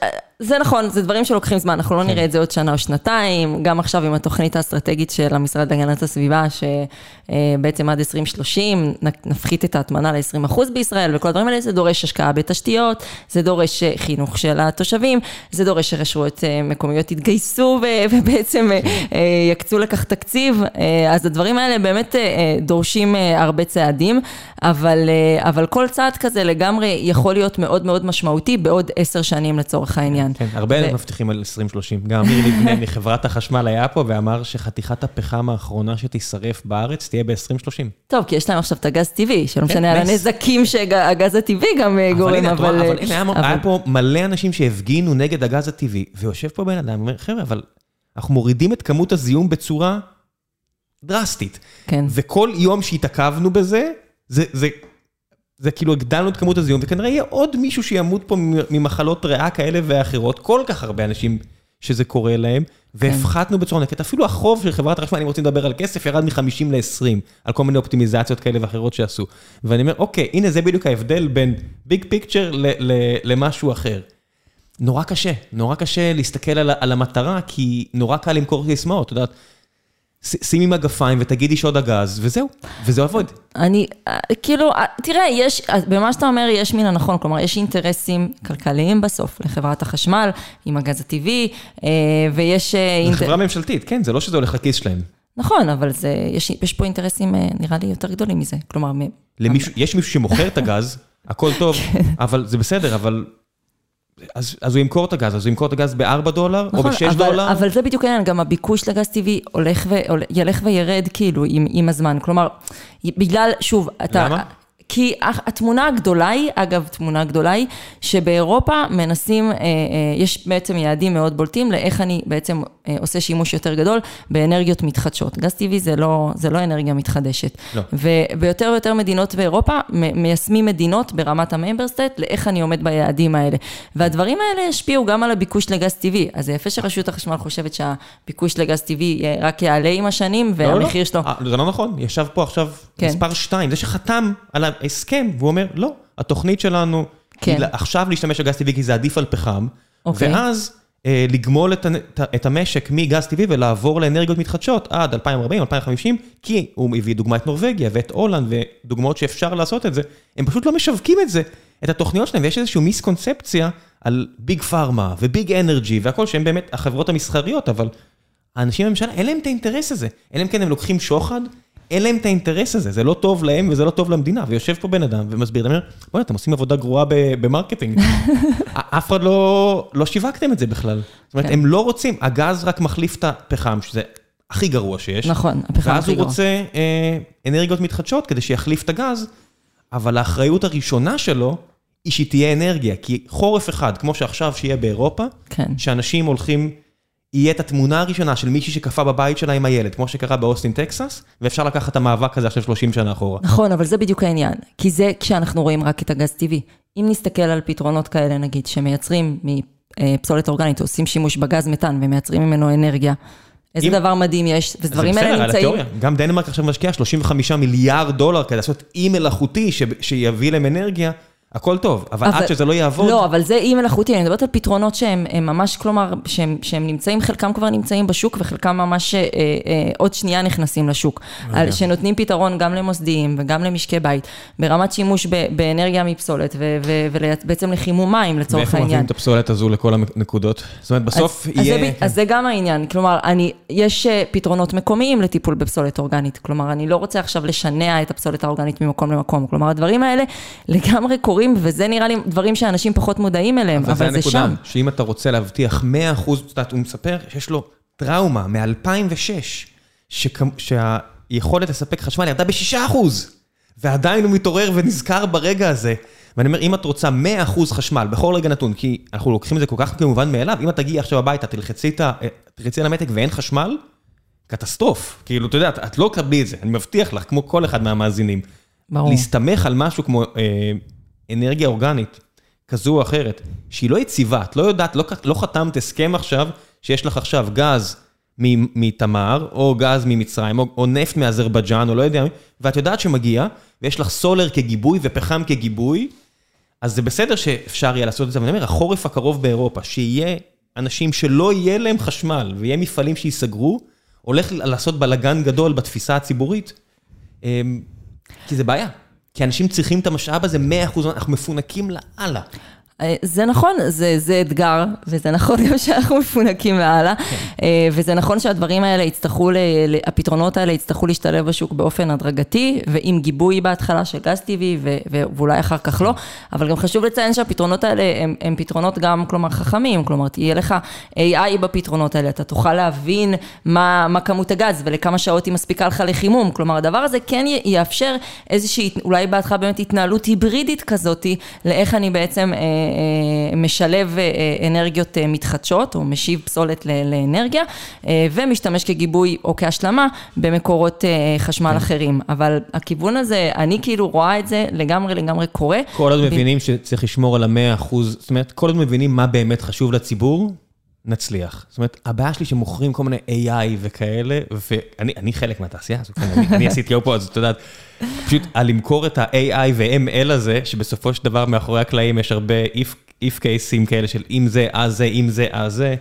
זה נכון, זה דברים שלוקחים זמן, אנחנו לא כן. נראה את זה עוד שנה או שנתיים, גם עכשיו עם התוכנית האסטרטגית של המשרד להגנת הסביבה, שבעצם עד 2030 נפחית את ההטמנה ל-20% בישראל, וכל הדברים האלה, זה דורש השקעה בתשתיות, זה דורש אה, חינוך של התושבים, זה דורש שרשויות אה, מקומיות יתגייסו ובעצם אה, כן. יקצו לכך תקציב, אז הדברים האלה באמת דורשים הרבה צעדים, אבל, אבל כל צעד כזה לגמרי יכול להיות מאוד מאוד משמעותי בעוד עשר שנים לצורך העניין. כן, הרבה מבטיחים על 2030. גם אמיר לבנה מחברת החשמל היה פה ואמר שחתיכת הפחם האחרונה שתישרף בארץ תהיה ב-2030. טוב, כי יש להם עכשיו את הגז טבעי, שלא כן, משנה על הנזקים שהגז הטבעי גם אה, גורם, אבל... אבל הנה, היה פה מלא אנשים שהפגינו נגד הגז הטבעי, ויושב פה בן אדם ואומר, חבר'ה, אבל אנחנו מורידים את כמות הזיהום בצורה דרסטית. כן. וכל יום שהתעכבנו בזה, זה זה כאילו הגדלנו את כמות הזיהום, וכנראה יהיה עוד מישהו שימות פה ממחלות ריאה כאלה ואחרות, כל כך הרבה אנשים שזה קורה להם, והפחתנו בצורה נקט, אפילו החוב של חברת החשמל, אם רוצים לדבר על כסף, ירד מ-50 ל-20, על כל מיני אופטימיזציות כאלה ואחרות שעשו. ואני אומר, אוקיי, הנה זה בדיוק ההבדל בין ביג פיקצ'ר למשהו אחר. נורא קשה, נורא קשה להסתכל על, על המטרה, כי נורא קל למכור סיסמאות, את יודעת. שימי מגפיים ותגידי שוד הגז, וזהו, וזה עובד. אני, כאילו, תראה, יש, במה שאתה אומר יש מן הנכון, כלומר, יש אינטרסים כלכליים בסוף לחברת החשמל, עם הגז הטבעי, אה, ויש... זה אינטר... חברה ממשלתית, כן, זה לא שזה הולך לכיס שלהם. נכון, אבל זה, יש, יש פה אינטרסים, אה, נראה לי, יותר גדולים מזה, כלומר... למישהו, יש מישהו שמוכר את הגז, הכל טוב, כן. אבל זה בסדר, אבל אז, אז הוא ימכור את הגז, אז הוא ימכור את הגז ב-4 דולר נכון, או ב-6 דולר? אבל זה בדיוק העניין, גם הביקוש לגז טבעי הולך ו... ילך וירד כאילו עם, עם הזמן. כלומר, בגלל, שוב, אתה... למה? כי התמונה הגדולה היא, אגב, תמונה גדולה היא, שבאירופה מנסים, אה, אה, יש בעצם יעדים מאוד בולטים לאיך אני בעצם עושה שימוש יותר גדול באנרגיות מתחדשות. גז טבעי זה לא, זה לא אנרגיה מתחדשת. לא. וביותר ויותר מדינות באירופה מיישמים מדינות ברמת ה member state לאיך אני עומד ביעדים האלה. והדברים האלה ישפיעו גם על הביקוש לגז טבעי. אז זה יפה שרשות החשמל חושבת שהביקוש לגז טבעי רק יעלה עם השנים, והמחיר לא, שלו... לא. זה לא נכון, ישב פה עכשיו כן. מספר 2, זה שחתם על ההסכם, והוא אומר, לא, התוכנית שלנו כן. היא עכשיו להשתמש בגז טבעי כי זה עדיף על פחם, אוקיי. ואז אה, לגמול את, את המשק מגז טבעי ולעבור לאנרגיות מתחדשות עד 2040, 2050, כי הוא הביא דוגמא את נורבגיה ואת הולנד ודוגמאות שאפשר לעשות את זה, הם פשוט לא משווקים את זה, את התוכניות שלהם, ויש איזושהי מיסקונספציה על ביג פארמה וביג אנרגי והכל, שהם באמת החברות המסחריות, אבל האנשים בממשלה, אין להם את האינטרס הזה, אלא אם כן הם לוקחים שוחד אין להם את האינטרס הזה, זה לא טוב להם וזה לא טוב למדינה. ויושב פה בן אדם ומסביר, אתה אומר, בואנ'ה, אתם עושים עבודה גרועה ב marketing. אף אחד לא, לא שיווקתם את זה בכלל. זאת אומרת, כן. הם לא רוצים, הגז רק מחליף את הפחם, שזה הכי גרוע שיש. נכון, הפחם הכי גרוע. ואז הוא רוצה אה, אנרגיות מתחדשות כדי שיחליף את הגז, אבל האחריות הראשונה שלו היא שתהיה אנרגיה. כי חורף אחד, כמו שעכשיו שיהיה באירופה, כן. שאנשים הולכים... יהיה את התמונה הראשונה של מישהי שקפא בבית שלה עם הילד, כמו שקרה באוסטין, טקסס, ואפשר לקחת את המאבק הזה עכשיו 30 שנה אחורה. נכון, אבל זה בדיוק העניין, כי זה כשאנחנו רואים רק את הגז טבעי. אם נסתכל על פתרונות כאלה, נגיד, שמייצרים מפסולת אורגנית, עושים שימוש בגז מתאן ומייצרים ממנו אנרגיה, איזה אם... דבר מדהים יש, ודברים האלה נמצאים... גם דנמרק עכשיו משקיעה 35 מיליארד דולר כדי לעשות אי מלאכותי שיביא להם אנרגיה. הכל טוב, אבל, אבל עד שזה לא יעבוד... לא, אבל זה אי מלאכותי, אני מדברת על פתרונות שהם ממש, כלומר, שהם, שהם נמצאים, חלקם כבר נמצאים בשוק, וחלקם ממש אה, אה, עוד שנייה נכנסים לשוק. Okay. על, שנותנים פתרון גם למוסדיים וגם למשקי בית, ברמת שימוש ב, באנרגיה מפסולת, ובעצם לחימום מים לצורך העניין. ואיפה מביאים את הפסולת הזו לכל הנקודות? זאת אומרת, בסוף אז, יהיה... אז זה, כן. אז זה גם העניין, כלומר, אני, יש אה, פתרונות מקומיים לטיפול בפסולת אורגנית, כלומר, אני לא רוצה עכשיו לשנע את הפסולת האורגנית ממקום למקום, כלומר, הדברים האלה לגמרי קורים קורים, וזה נראה לי דברים שאנשים פחות מודעים אליהם, אבל, אבל זה, זה הנקודה, שאם אתה רוצה להבטיח 100 אחוז, את יודעת, הוא מספר שיש לו טראומה מ-2006, שהיכולת לספק חשמל ירדה ב-6 אחוז, ועדיין הוא מתעורר ונזכר ברגע הזה. ואני אומר, אם את רוצה 100 אחוז חשמל בכל רגע נתון, כי אנחנו לוקחים את זה כל כך כמובן מאליו, אם את תגיעי עכשיו הביתה, תלחצי, את ה, תלחצי על המתק ואין חשמל, קטסטרוף. כאילו, אתה יודע, את לא תקבלי את זה, אני מבטיח לך, כמו כל אחד מהמאזינים. ברור. להסתמך על משהו כמו אה, אנרגיה אורגנית כזו או אחרת, שהיא לא יציבה, את לא יודעת, לא, לא חתמת הסכם עכשיו, שיש לך עכשיו גז מתמר, או גז ממצרים, או, או נפט מאזרבייג'אן, או לא יודע, ואת יודעת שמגיע, ויש לך סולר כגיבוי ופחם כגיבוי, אז זה בסדר שאפשר יהיה לעשות את זה, אבל אני אומר, החורף הקרוב באירופה, שיהיה אנשים שלא יהיה להם חשמל, ויהיה מפעלים שייסגרו, הולך לעשות בלאגן גדול בתפיסה הציבורית, אמ, כי זה בעיה. כי אנשים צריכים את המשאב הזה 100%, אנחנו מפונקים לאללה. אה, זה נכון, זה, זה אתגר, וזה נכון גם שאנחנו מפונקים לאללה, כן. אה, וזה נכון שהדברים האלה יצטרכו, הפתרונות האלה יצטרכו להשתלב בשוק באופן הדרגתי, ועם גיבוי בהתחלה של גז טבעי, ואולי אחר כך לא, אבל גם חשוב לציין שהפתרונות האלה הם, הם פתרונות גם, כלומר, חכמים, כלומר, תהיה לך AI בפתרונות האלה, אתה תוכל להבין מה, מה כמות הגז ולכמה שעות היא מספיקה לך לחימום, כלומר, הדבר הזה כן יאפשר איזושהי, אולי בהתחלה באמת התנהלות היברידית כזאתי, לאיך אני בעצם... אה, משלב אה, אנרגיות אה, מתחדשות, או משיב פסולת לאנרגיה, ומשתמש כגיבוי או כהשלמה במקורות חשמל כן. אחרים. אבל הכיוון הזה, אני כאילו רואה את זה לגמרי לגמרי קורה. כל עוד מבינים שצריך לשמור על המאה אחוז, זאת אומרת, כל עוד מבינים מה באמת חשוב לציבור, נצליח. זאת אומרת, הבעיה שלי שמוכרים כל מיני AI וכאלה, ואני חלק מהתעשייה הזאת, כן, אני, עשיתי פה, אז אתה יודע, פשוט על למכור את ה-AI ו-ML הזה, שבסופו של דבר מאחורי הקלעים יש הרבה if cases כאלה של אם זה, אז זה, אם זה, אז זה.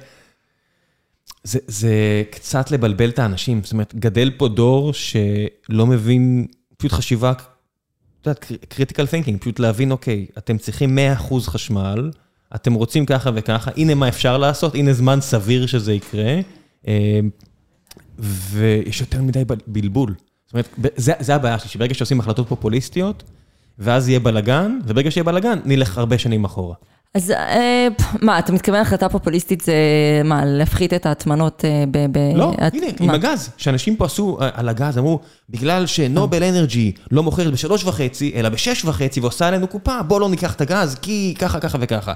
זה, זה קצת לבלבל את האנשים, זאת אומרת, גדל פה דור שלא מבין, פשוט חשיבה, את יודעת, critical thinking, פשוט להבין, אוקיי, אתם צריכים 100% חשמל, אתם רוצים ככה וככה, הנה מה אפשר לעשות, הנה זמן סביר שזה יקרה, אה, ויש יותר מדי בלבול. זאת אומרת, זה, זה הבעיה שלי, שברגע שעושים החלטות פופוליסטיות, ואז יהיה בלאגן, וברגע שיהיה בלאגן, נלך הרבה שנים אחורה. אז אה, מה, אתה מתכוון החלטה פופוליסטית זה מה, להפחית את ההטמנות אה, ב... לא, הנה, עם הגז, שאנשים פה עשו על הגז, אמרו, בגלל שנובל אנרג'י לא מוכרת בשלוש וחצי, אלא בשש וחצי, ועושה עלינו קופה, בוא לא ניקח את הגז, כי ככה, ככה וככה.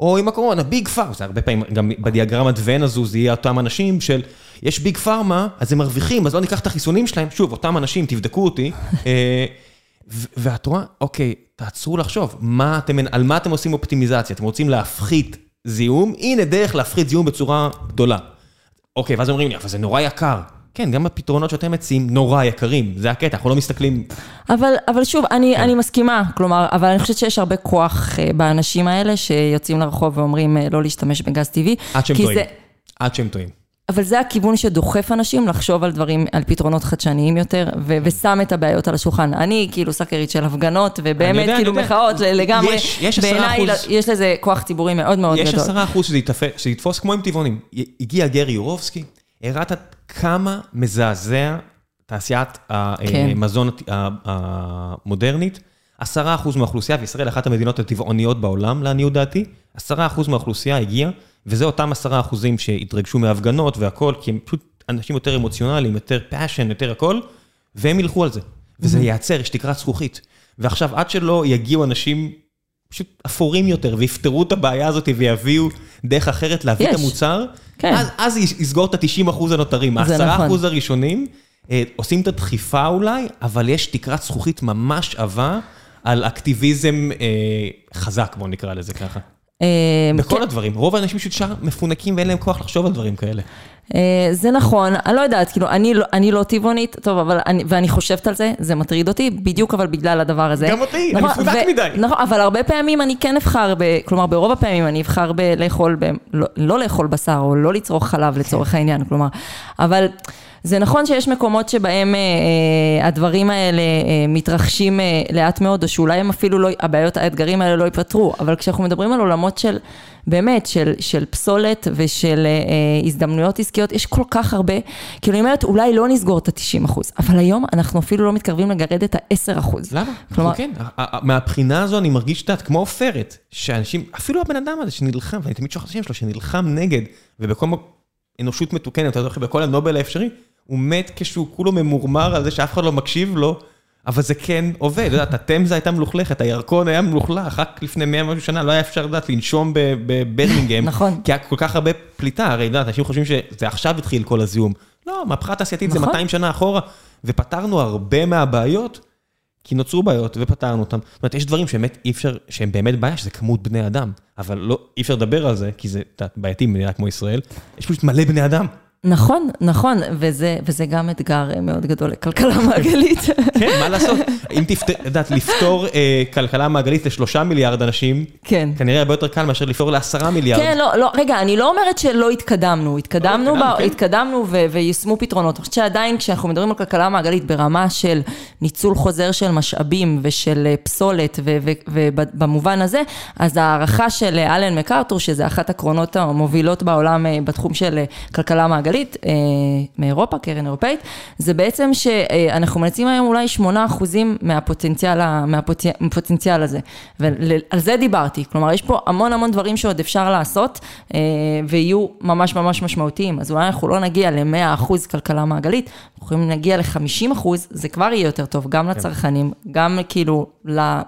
או עם הקורונה, ביג פארמה, זה הרבה פעמים, גם בדיאגרמת ון הזו, זה יהיה אותם אנשים של, יש ביג פארמה, אז הם מרוויחים, אז לא ניקח את החיסונים שלהם, שוב, אותם אנשים, תבדקו אותי. אה, ואת רואה, אוקיי, תעצרו לחשוב, מה אתם, על מה אתם עושים אופטימיזציה? אתם רוצים להפחית זיהום? הנה דרך להפחית זיהום בצורה גדולה. אוקיי, ואז אומרים לי, אבל זה נורא יקר. כן, גם הפתרונות שאתם מציעים נורא יקרים, זה הקטע, אנחנו לא מסתכלים... אבל, אבל שוב, אני, כן. אני מסכימה, כלומר, אבל אני חושבת שיש הרבה כוח אה, באנשים האלה שיוצאים לרחוב ואומרים אה, לא להשתמש בגז טבעי. עד שהם טועים. זה... עד שהם טועים. אבל זה הכיוון שדוחף אנשים לחשוב על דברים, על פתרונות חדשניים יותר, ו- ושם את הבעיות על השולחן. אני כאילו סאקרית של הפגנות, ובאמת יודע, כאילו מחאות לגמרי. יש, יש בעיניי יש לזה כוח ציבורי מאוד מאוד יש גדול. יש עשרה אחוז שזה יתפוס כמו עם טבעונים. הגיע גרי יורובסקי, הראת כמה מזעזע תעשיית כן. המזון המודרנית. עשרה אחוז מהאוכלוסייה, וישראל אחת המדינות הטבעוניות בעולם, לעניות דעתי, עשרה אחוז מהאוכלוסייה הגיעה וזה אותם עשרה אחוזים שהתרגשו מהפגנות והכל, כי הם פשוט אנשים יותר אמוציונליים, יותר passion, יותר הכל, והם ילכו על זה. וזה ייעצר, יש תקרת זכוכית. ועכשיו, עד שלא יגיעו אנשים פשוט אפורים יותר, ויפתרו את הבעיה הזאת ויביאו דרך אחרת להביא יש. את המוצר, כן. אז, אז יסגור את ה-90 אחוז הנותרים. ה-10 נכון. אחוז הראשונים אה, עושים את הדחיפה אולי, אבל יש תקרת זכוכית ממש עבה על אקטיביזם אה, חזק, בואו נקרא לזה ככה. אה, בכל כן. הדברים, רוב האנשים פשוט שם מפונקים ואין להם כוח לחשוב על דברים כאלה. אה, זה נכון, אני לא יודעת, כאילו, אני לא, אני לא טבעונית, טוב, אבל אני, ואני חושבת על זה, זה מטריד אותי, בדיוק אבל בגלל הדבר הזה. גם אותי, נכון, אני מפונק מדי. נכון, אבל הרבה פעמים אני כן אבחר, ב, כלומר, ברוב הפעמים אני אבחר בלאכול, ב, לא, לא לאכול בשר, או לא לצרוך חלב לצורך העניין, כלומר, אבל... זה נכון שיש מקומות שבהם אה, אה, הדברים האלה אה, מתרחשים אה, לאט מאוד, או שאולי הם אפילו לא, הבעיות, האתגרים האלה לא ייפתרו, אבל כשאנחנו מדברים על עולמות של, באמת, של, של פסולת ושל אה, אה הזדמנויות עסקיות, יש כל כך הרבה, כאילו אני אומרת, אולי לא נסגור את ה-90 אחוז, אבל היום אנחנו אפילו לא מתקרבים לגרד את ה-10 אחוז. למה? כלומר... כן, מהבחינה הזו אני מרגיש, את יודעת, כמו עופרת, שאנשים, אפילו הבן אדם הזה שנלחם, ואני תמיד שוכח את השם שלו, שנלחם נגד, ובכל אנושות מתוקנת, אתה זוכר, בכל הנובל האפשרי, הוא מת כשהוא כולו ממורמר על זה שאף אחד לא מקשיב לו, אבל זה כן עובד, את יודעת, התמזה הייתה מלוכלכת, הירקון היה מלוכלך, רק לפני מאה משהו שנה לא היה אפשר, לדעת, לנשום בברמינגהם. נכון. כי היה כל כך הרבה פליטה, הרי, את יודעת, אנשים חושבים שזה עכשיו התחיל כל הזיהום. לא, מהפכה תעשייתית זה 200 נכון. שנה אחורה, ופתרנו הרבה מהבעיות, כי נוצרו בעיות ופתרנו אותם. זאת אומרת, יש דברים שבאמת אי אפשר, שהם באמת בעיה, שזה כמות בני אדם, אבל לא, אי אפשר לדבר על זה, כי זה, בעייתי במדינה כמו ישראל, יש פשוט מלא בני אדם. נכון, נכון, וזה, וזה גם אתגר מאוד גדול לכלכלה מעגלית. כן, מה לעשות? אם תפתור, יודעת, לפתור אה, כלכלה מעגלית לשלושה מיליארד אנשים, כן. כנראה הרבה יותר קל מאשר לפתור לעשרה מיליארד. כן, לא, לא, רגע, אני לא אומרת שלא התקדמנו, התקדמנו, לא, ב, כן. התקדמנו ו, ויישמו פתרונות. אני חושבת שעדיין כשאנחנו מדברים על כלכלה מעגלית ברמה של ניצול חוזר של משאבים ושל אה, פסולת, ובמובן הזה, אז ההערכה של אלן מקארתור, שזה אחת הקרונות המובילות בעולם אה, בתחום של אה, כלכלה מעגלית, כלכלית אה, מאירופה, קרן אירופאית, זה בעצם שאנחנו מנצים היום אולי 8% מהפוטנציאל, מהפוטנציאל הזה. ועל זה דיברתי, כלומר יש פה המון המון דברים שעוד אפשר לעשות, אה, ויהיו ממש ממש משמעותיים. אז אולי אנחנו לא נגיע ל-100% כלכלה מעגלית, אנחנו יכולים להגיע ל-50%, זה כבר יהיה יותר טוב, גם. לצרכנים, גם כאילו ל...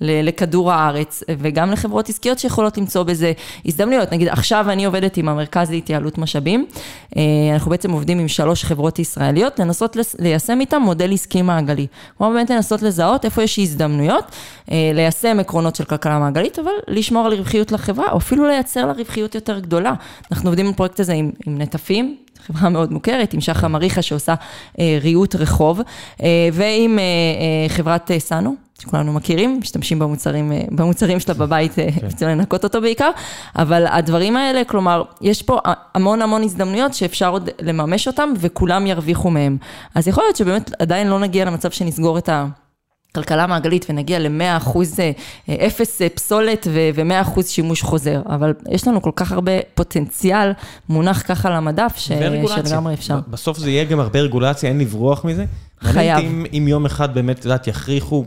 לכדור הארץ, וגם לחברות עסקיות שיכולות למצוא בזה הזדמנויות. נגיד, עכשיו אני עובדת עם המרכז להתייעלות משאבים, אה, אנחנו בעצם עובדים עם שלוש חברות ישראליות, לנסות ליישם איתם מודל עסקי מעגלי. כלומר, באמת לנסות לזהות איפה יש הזדמנויות, אה, ליישם עקרונות של כלכלה מעגלית, אבל לשמור על רווחיות לחברה, או אפילו לייצר לה רווחיות יותר גדולה. אנחנו עובדים בפרויקט הזה עם, עם נטפים, חברה מאוד מוכרת, עם שחר מריחה שעושה אה, ריהוט רחוב, אה, ועם אה, אה, חברת אה, סאנו, שכולנו מכירים, משתמשים במוצרים, אה, במוצרים שלה בבית, אה, כן. רוצים לנקות אותו בעיקר, אבל הדברים האלה, כלומר, יש פה המון המון הזדמנויות שאפשר עוד לממש אותם, וכולם ירוויחו מהם. אז יכול להיות שבאמת עדיין לא נגיע למצב שנסגור את ה... כלכלה מעגלית ונגיע ל-100 אחוז אה, אפס פסולת ו-100 אחוז שימוש חוזר, אבל יש לנו כל כך הרבה פוטנציאל מונח ככה על המדף, שלגמרי אפשר. בסוף זה יהיה גם הרבה רגולציה, אין לברוח מזה. חייב. אם, אם יום אחד באמת, את יודעת, יכריחו,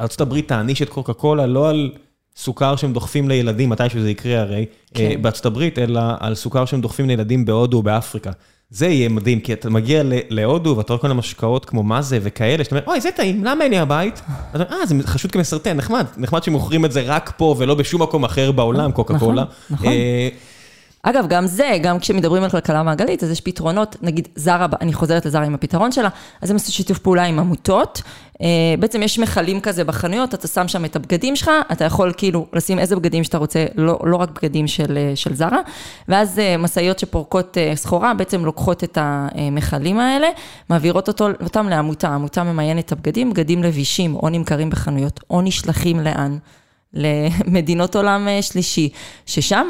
ארה"ב תעניש את קוקה קולה לא על סוכר שהם דוחפים לילדים, מתישהו זה יקרה הרי, כן. בארצות הברית, אלא על סוכר שהם דוחפים לילדים בהודו או באפריקה. זה יהיה מדהים, כי אתה מגיע להודו ואתה רואה כל המשקאות כמו מה זה וכאלה, שאתה אומר, אוי, זה טעים, למה אין לי הבית? אומר, אה, זה חשוד כמסרטן, נחמד, נחמד שמוכרים את זה רק פה ולא בשום מקום אחר בעולם, קוקה קולה. נכון, נכון. אגב, גם זה, גם כשמדברים על כלכלה מעגלית, אז יש פתרונות, נגיד זרה, אני חוזרת לזרה עם הפתרון שלה, אז הם עשו שיתוף פעולה עם עמותות. אה, בעצם יש מכלים כזה בחנויות, אתה שם שם את הבגדים שלך, אתה יכול כאילו לשים איזה בגדים שאתה רוצה, לא, לא רק בגדים של, אה, של זרה, ואז אה, משאיות שפורקות סחורה, בעצם לוקחות את המכלים האלה, מעבירות אותו, אותם לעמותה, העמותה ממיינת את הבגדים, בגדים לבישים, או נמכרים בחנויות, או נשלחים לאן. למדינות עולם אה, שלישי, ששם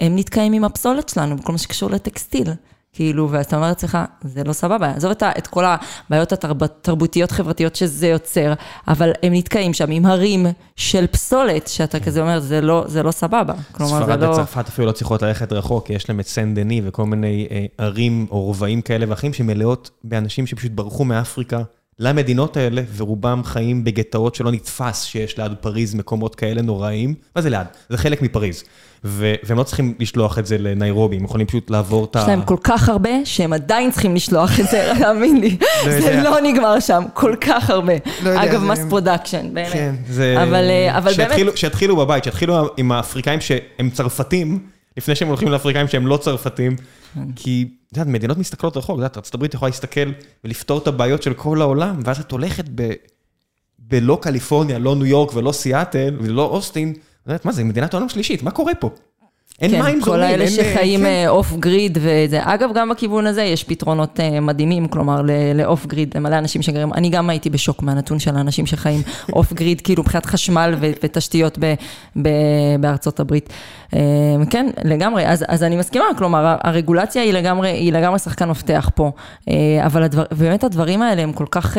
הם נתקעים עם הפסולת שלנו, בכל מה שקשור לטקסטיל. כאילו, ואתה אומר לעצמך, זה לא סבבה, עזוב את, את כל הבעיות התרבותיות חברתיות שזה יוצר, אבל הם נתקעים שם עם הרים של פסולת, שאתה כזה אומר, זה לא, זה לא סבבה. כלומר, זה לא... ספרד וצרפת אפילו לא צריכות ללכת רחוק, כי יש להם את סן דני וכל מיני אה, ערים או רובעים כאלה ואחרים שמלאות באנשים שפשוט ברחו מאפריקה. למדינות האלה, ורובם חיים בגטאות שלא נתפס שיש ליד פריז מקומות כאלה נוראים. מה זה ליד? זה חלק מפריז. והם לא צריכים לשלוח את זה לניירובי, הם יכולים פשוט לעבור את ה... יש להם כל כך הרבה שהם עדיין צריכים לשלוח את זה, תאמין לי. לא זה לא נגמר שם, כל כך הרבה. לא אגב, mass production, באמת. כן, זה... אבל באמת... שיתחילו בבית, שיתחילו עם האפריקאים שהם צרפתים, לפני שהם הולכים לאפריקאים שהם לא צרפתים, כן. כי... את יודעת, מדינות מסתכלות רחוק, את יודעת, ארה"ב יכולה להסתכל ולפתור את הבעיות של כל העולם, ואז את הולכת ב... בלא קליפורניה, לא ניו יורק ולא סיאטל ולא אוסטין, את יודעת, מה זה, מדינת העולם שלישית, מה קורה פה? אין כן, מים זורמים. כל האלה שחיים off כן. grid אה, וזה. אגב, גם בכיוון הזה יש פתרונות אה, מדהימים, כלומר, ל off grid, למלא אנשים שגרים, אני גם הייתי בשוק מהנתון של האנשים שחיים off grid, כאילו מבחינת חשמל ותשתיות ב, ב, בארצות הברית. אה, כן, לגמרי, אז, אז אני מסכימה, כלומר, הרגולציה היא לגמרי, היא לגמרי שחקן מפתח פה, אבל הדבר, באמת הדברים האלה הם כל כך...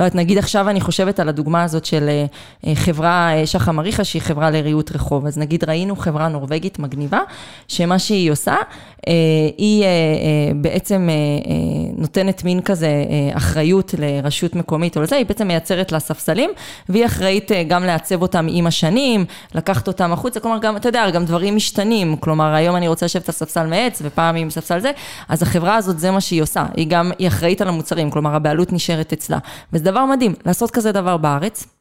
לא יודעת, נגיד עכשיו אני חושבת על הדוגמה הזאת של אה, אה, חברה, אה, שחם אריכה, שהיא חברה לריהוט רחוב. אז נגיד ראינו חברה נורבגית מגניבה, שמה שהיא עושה, היא בעצם נותנת מין כזה אחריות לרשות מקומית או לזה, היא בעצם מייצרת לה ספסלים, והיא אחראית גם לעצב אותם עם השנים, לקחת אותם החוצה, כלומר גם, אתה יודע, גם דברים משתנים, כלומר היום אני רוצה לשבת על ספסל מעץ ופעם עם ספסל זה, אז החברה הזאת זה מה שהיא עושה, היא גם, היא אחראית על המוצרים, כלומר הבעלות נשארת אצלה. וזה דבר מדהים, לעשות כזה דבר בארץ.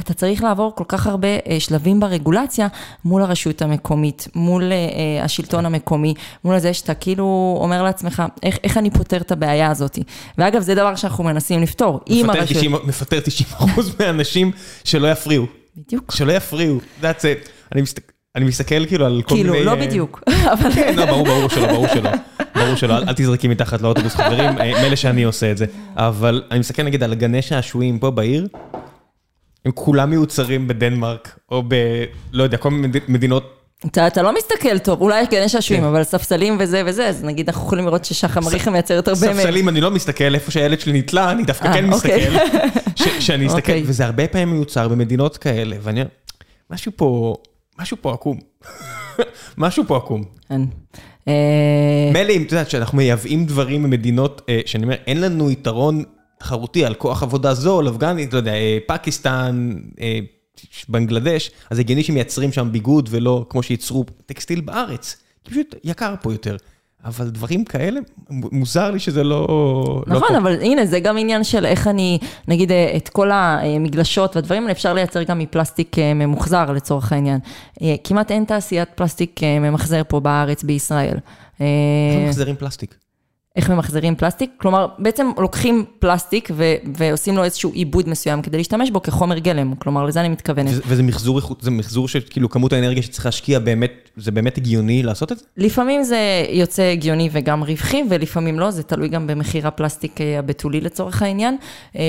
אתה צריך לעבור כל כך הרבה אה, שלבים ברגולציה מול הרשות המקומית, מול אה, השלטון המקומי, מול זה שאתה כאילו אומר לעצמך, איך, איך אני פותר את הבעיה הזאת. ואגב, זה דבר שאנחנו מנסים לפתור עם הרשות. 90, מפטר 90 אחוז מהאנשים שלא יפריעו. בדיוק. שלא יפריעו, that's it. אני מסתכל... אני מסתכל כאילו על כל כאילו, מיני... כאילו, לא בדיוק, אבל... כן, לא, ברור, ברור שלא, ברור שלא. ברור שלא, אל תזרקי מתחת לאוטובוס חברים, אה, מילא שאני עושה את זה. אבל אני מסתכל נגיד על גני שעשועים פה בעיר, הם כולם מיוצרים בדנמרק, או ב... לא יודע, כל מיני מדינות... אתה, אתה לא מסתכל טוב, אולי יש גני שעשועים, כן. אבל ספסלים וזה וזה, אז נגיד אנחנו יכולים לראות ששחם אריכה מייצרת הרבה. ספסלים אני לא מסתכל, איפה שהילד שלי נתלה, אני דווקא אה, כן אוקיי. מסתכל. שאני אסתכל, אוקיי. וזה הרבה פעמים מיוצר במדינות כאלה, ואני אומר, משהו פה... משהו פה עקום. משהו פה עקום. כן. אה, מילא אם, את יודעת, שאנחנו מייבאים דברים ממדינות, אה, שאני אומר, אין לנו יתרון תחרותי על כוח עבודה זול, אפגנית, לא יודע, אה, פקיסטן, בנגלדש, אז הגיוני שמייצרים שם ביגוד ולא כמו שייצרו טקסטיל בארץ. כי פשוט יקר פה יותר. אבל דברים כאלה, מוזר לי שזה לא... לא נכון, לא אבל הנה, זה גם עניין של איך אני, נגיד, אה, את כל המגלשות והדברים האלה אפשר לייצר גם מפלסטיק אה, ממוחזר לצורך העניין. אה, כמעט אין תעשיית פלסטיק ממחזר פה בארץ, בישראל. איך ממחזרים פלסטיק? איך ממחזרים פלסטיק, כלומר בעצם לוקחים פלסטיק ו- ועושים לו איזשהו עיבוד מסוים כדי להשתמש בו כחומר גלם, כלומר לזה אני מתכוונת. וזה מחזור, זה מחזור של כאילו כמות האנרגיה שצריך להשקיע באמת, זה באמת הגיוני לעשות את זה? לפעמים זה יוצא הגיוני וגם רווחי, ולפעמים לא, זה תלוי גם במחיר הפלסטיק אה, הבתולי לצורך העניין, אה,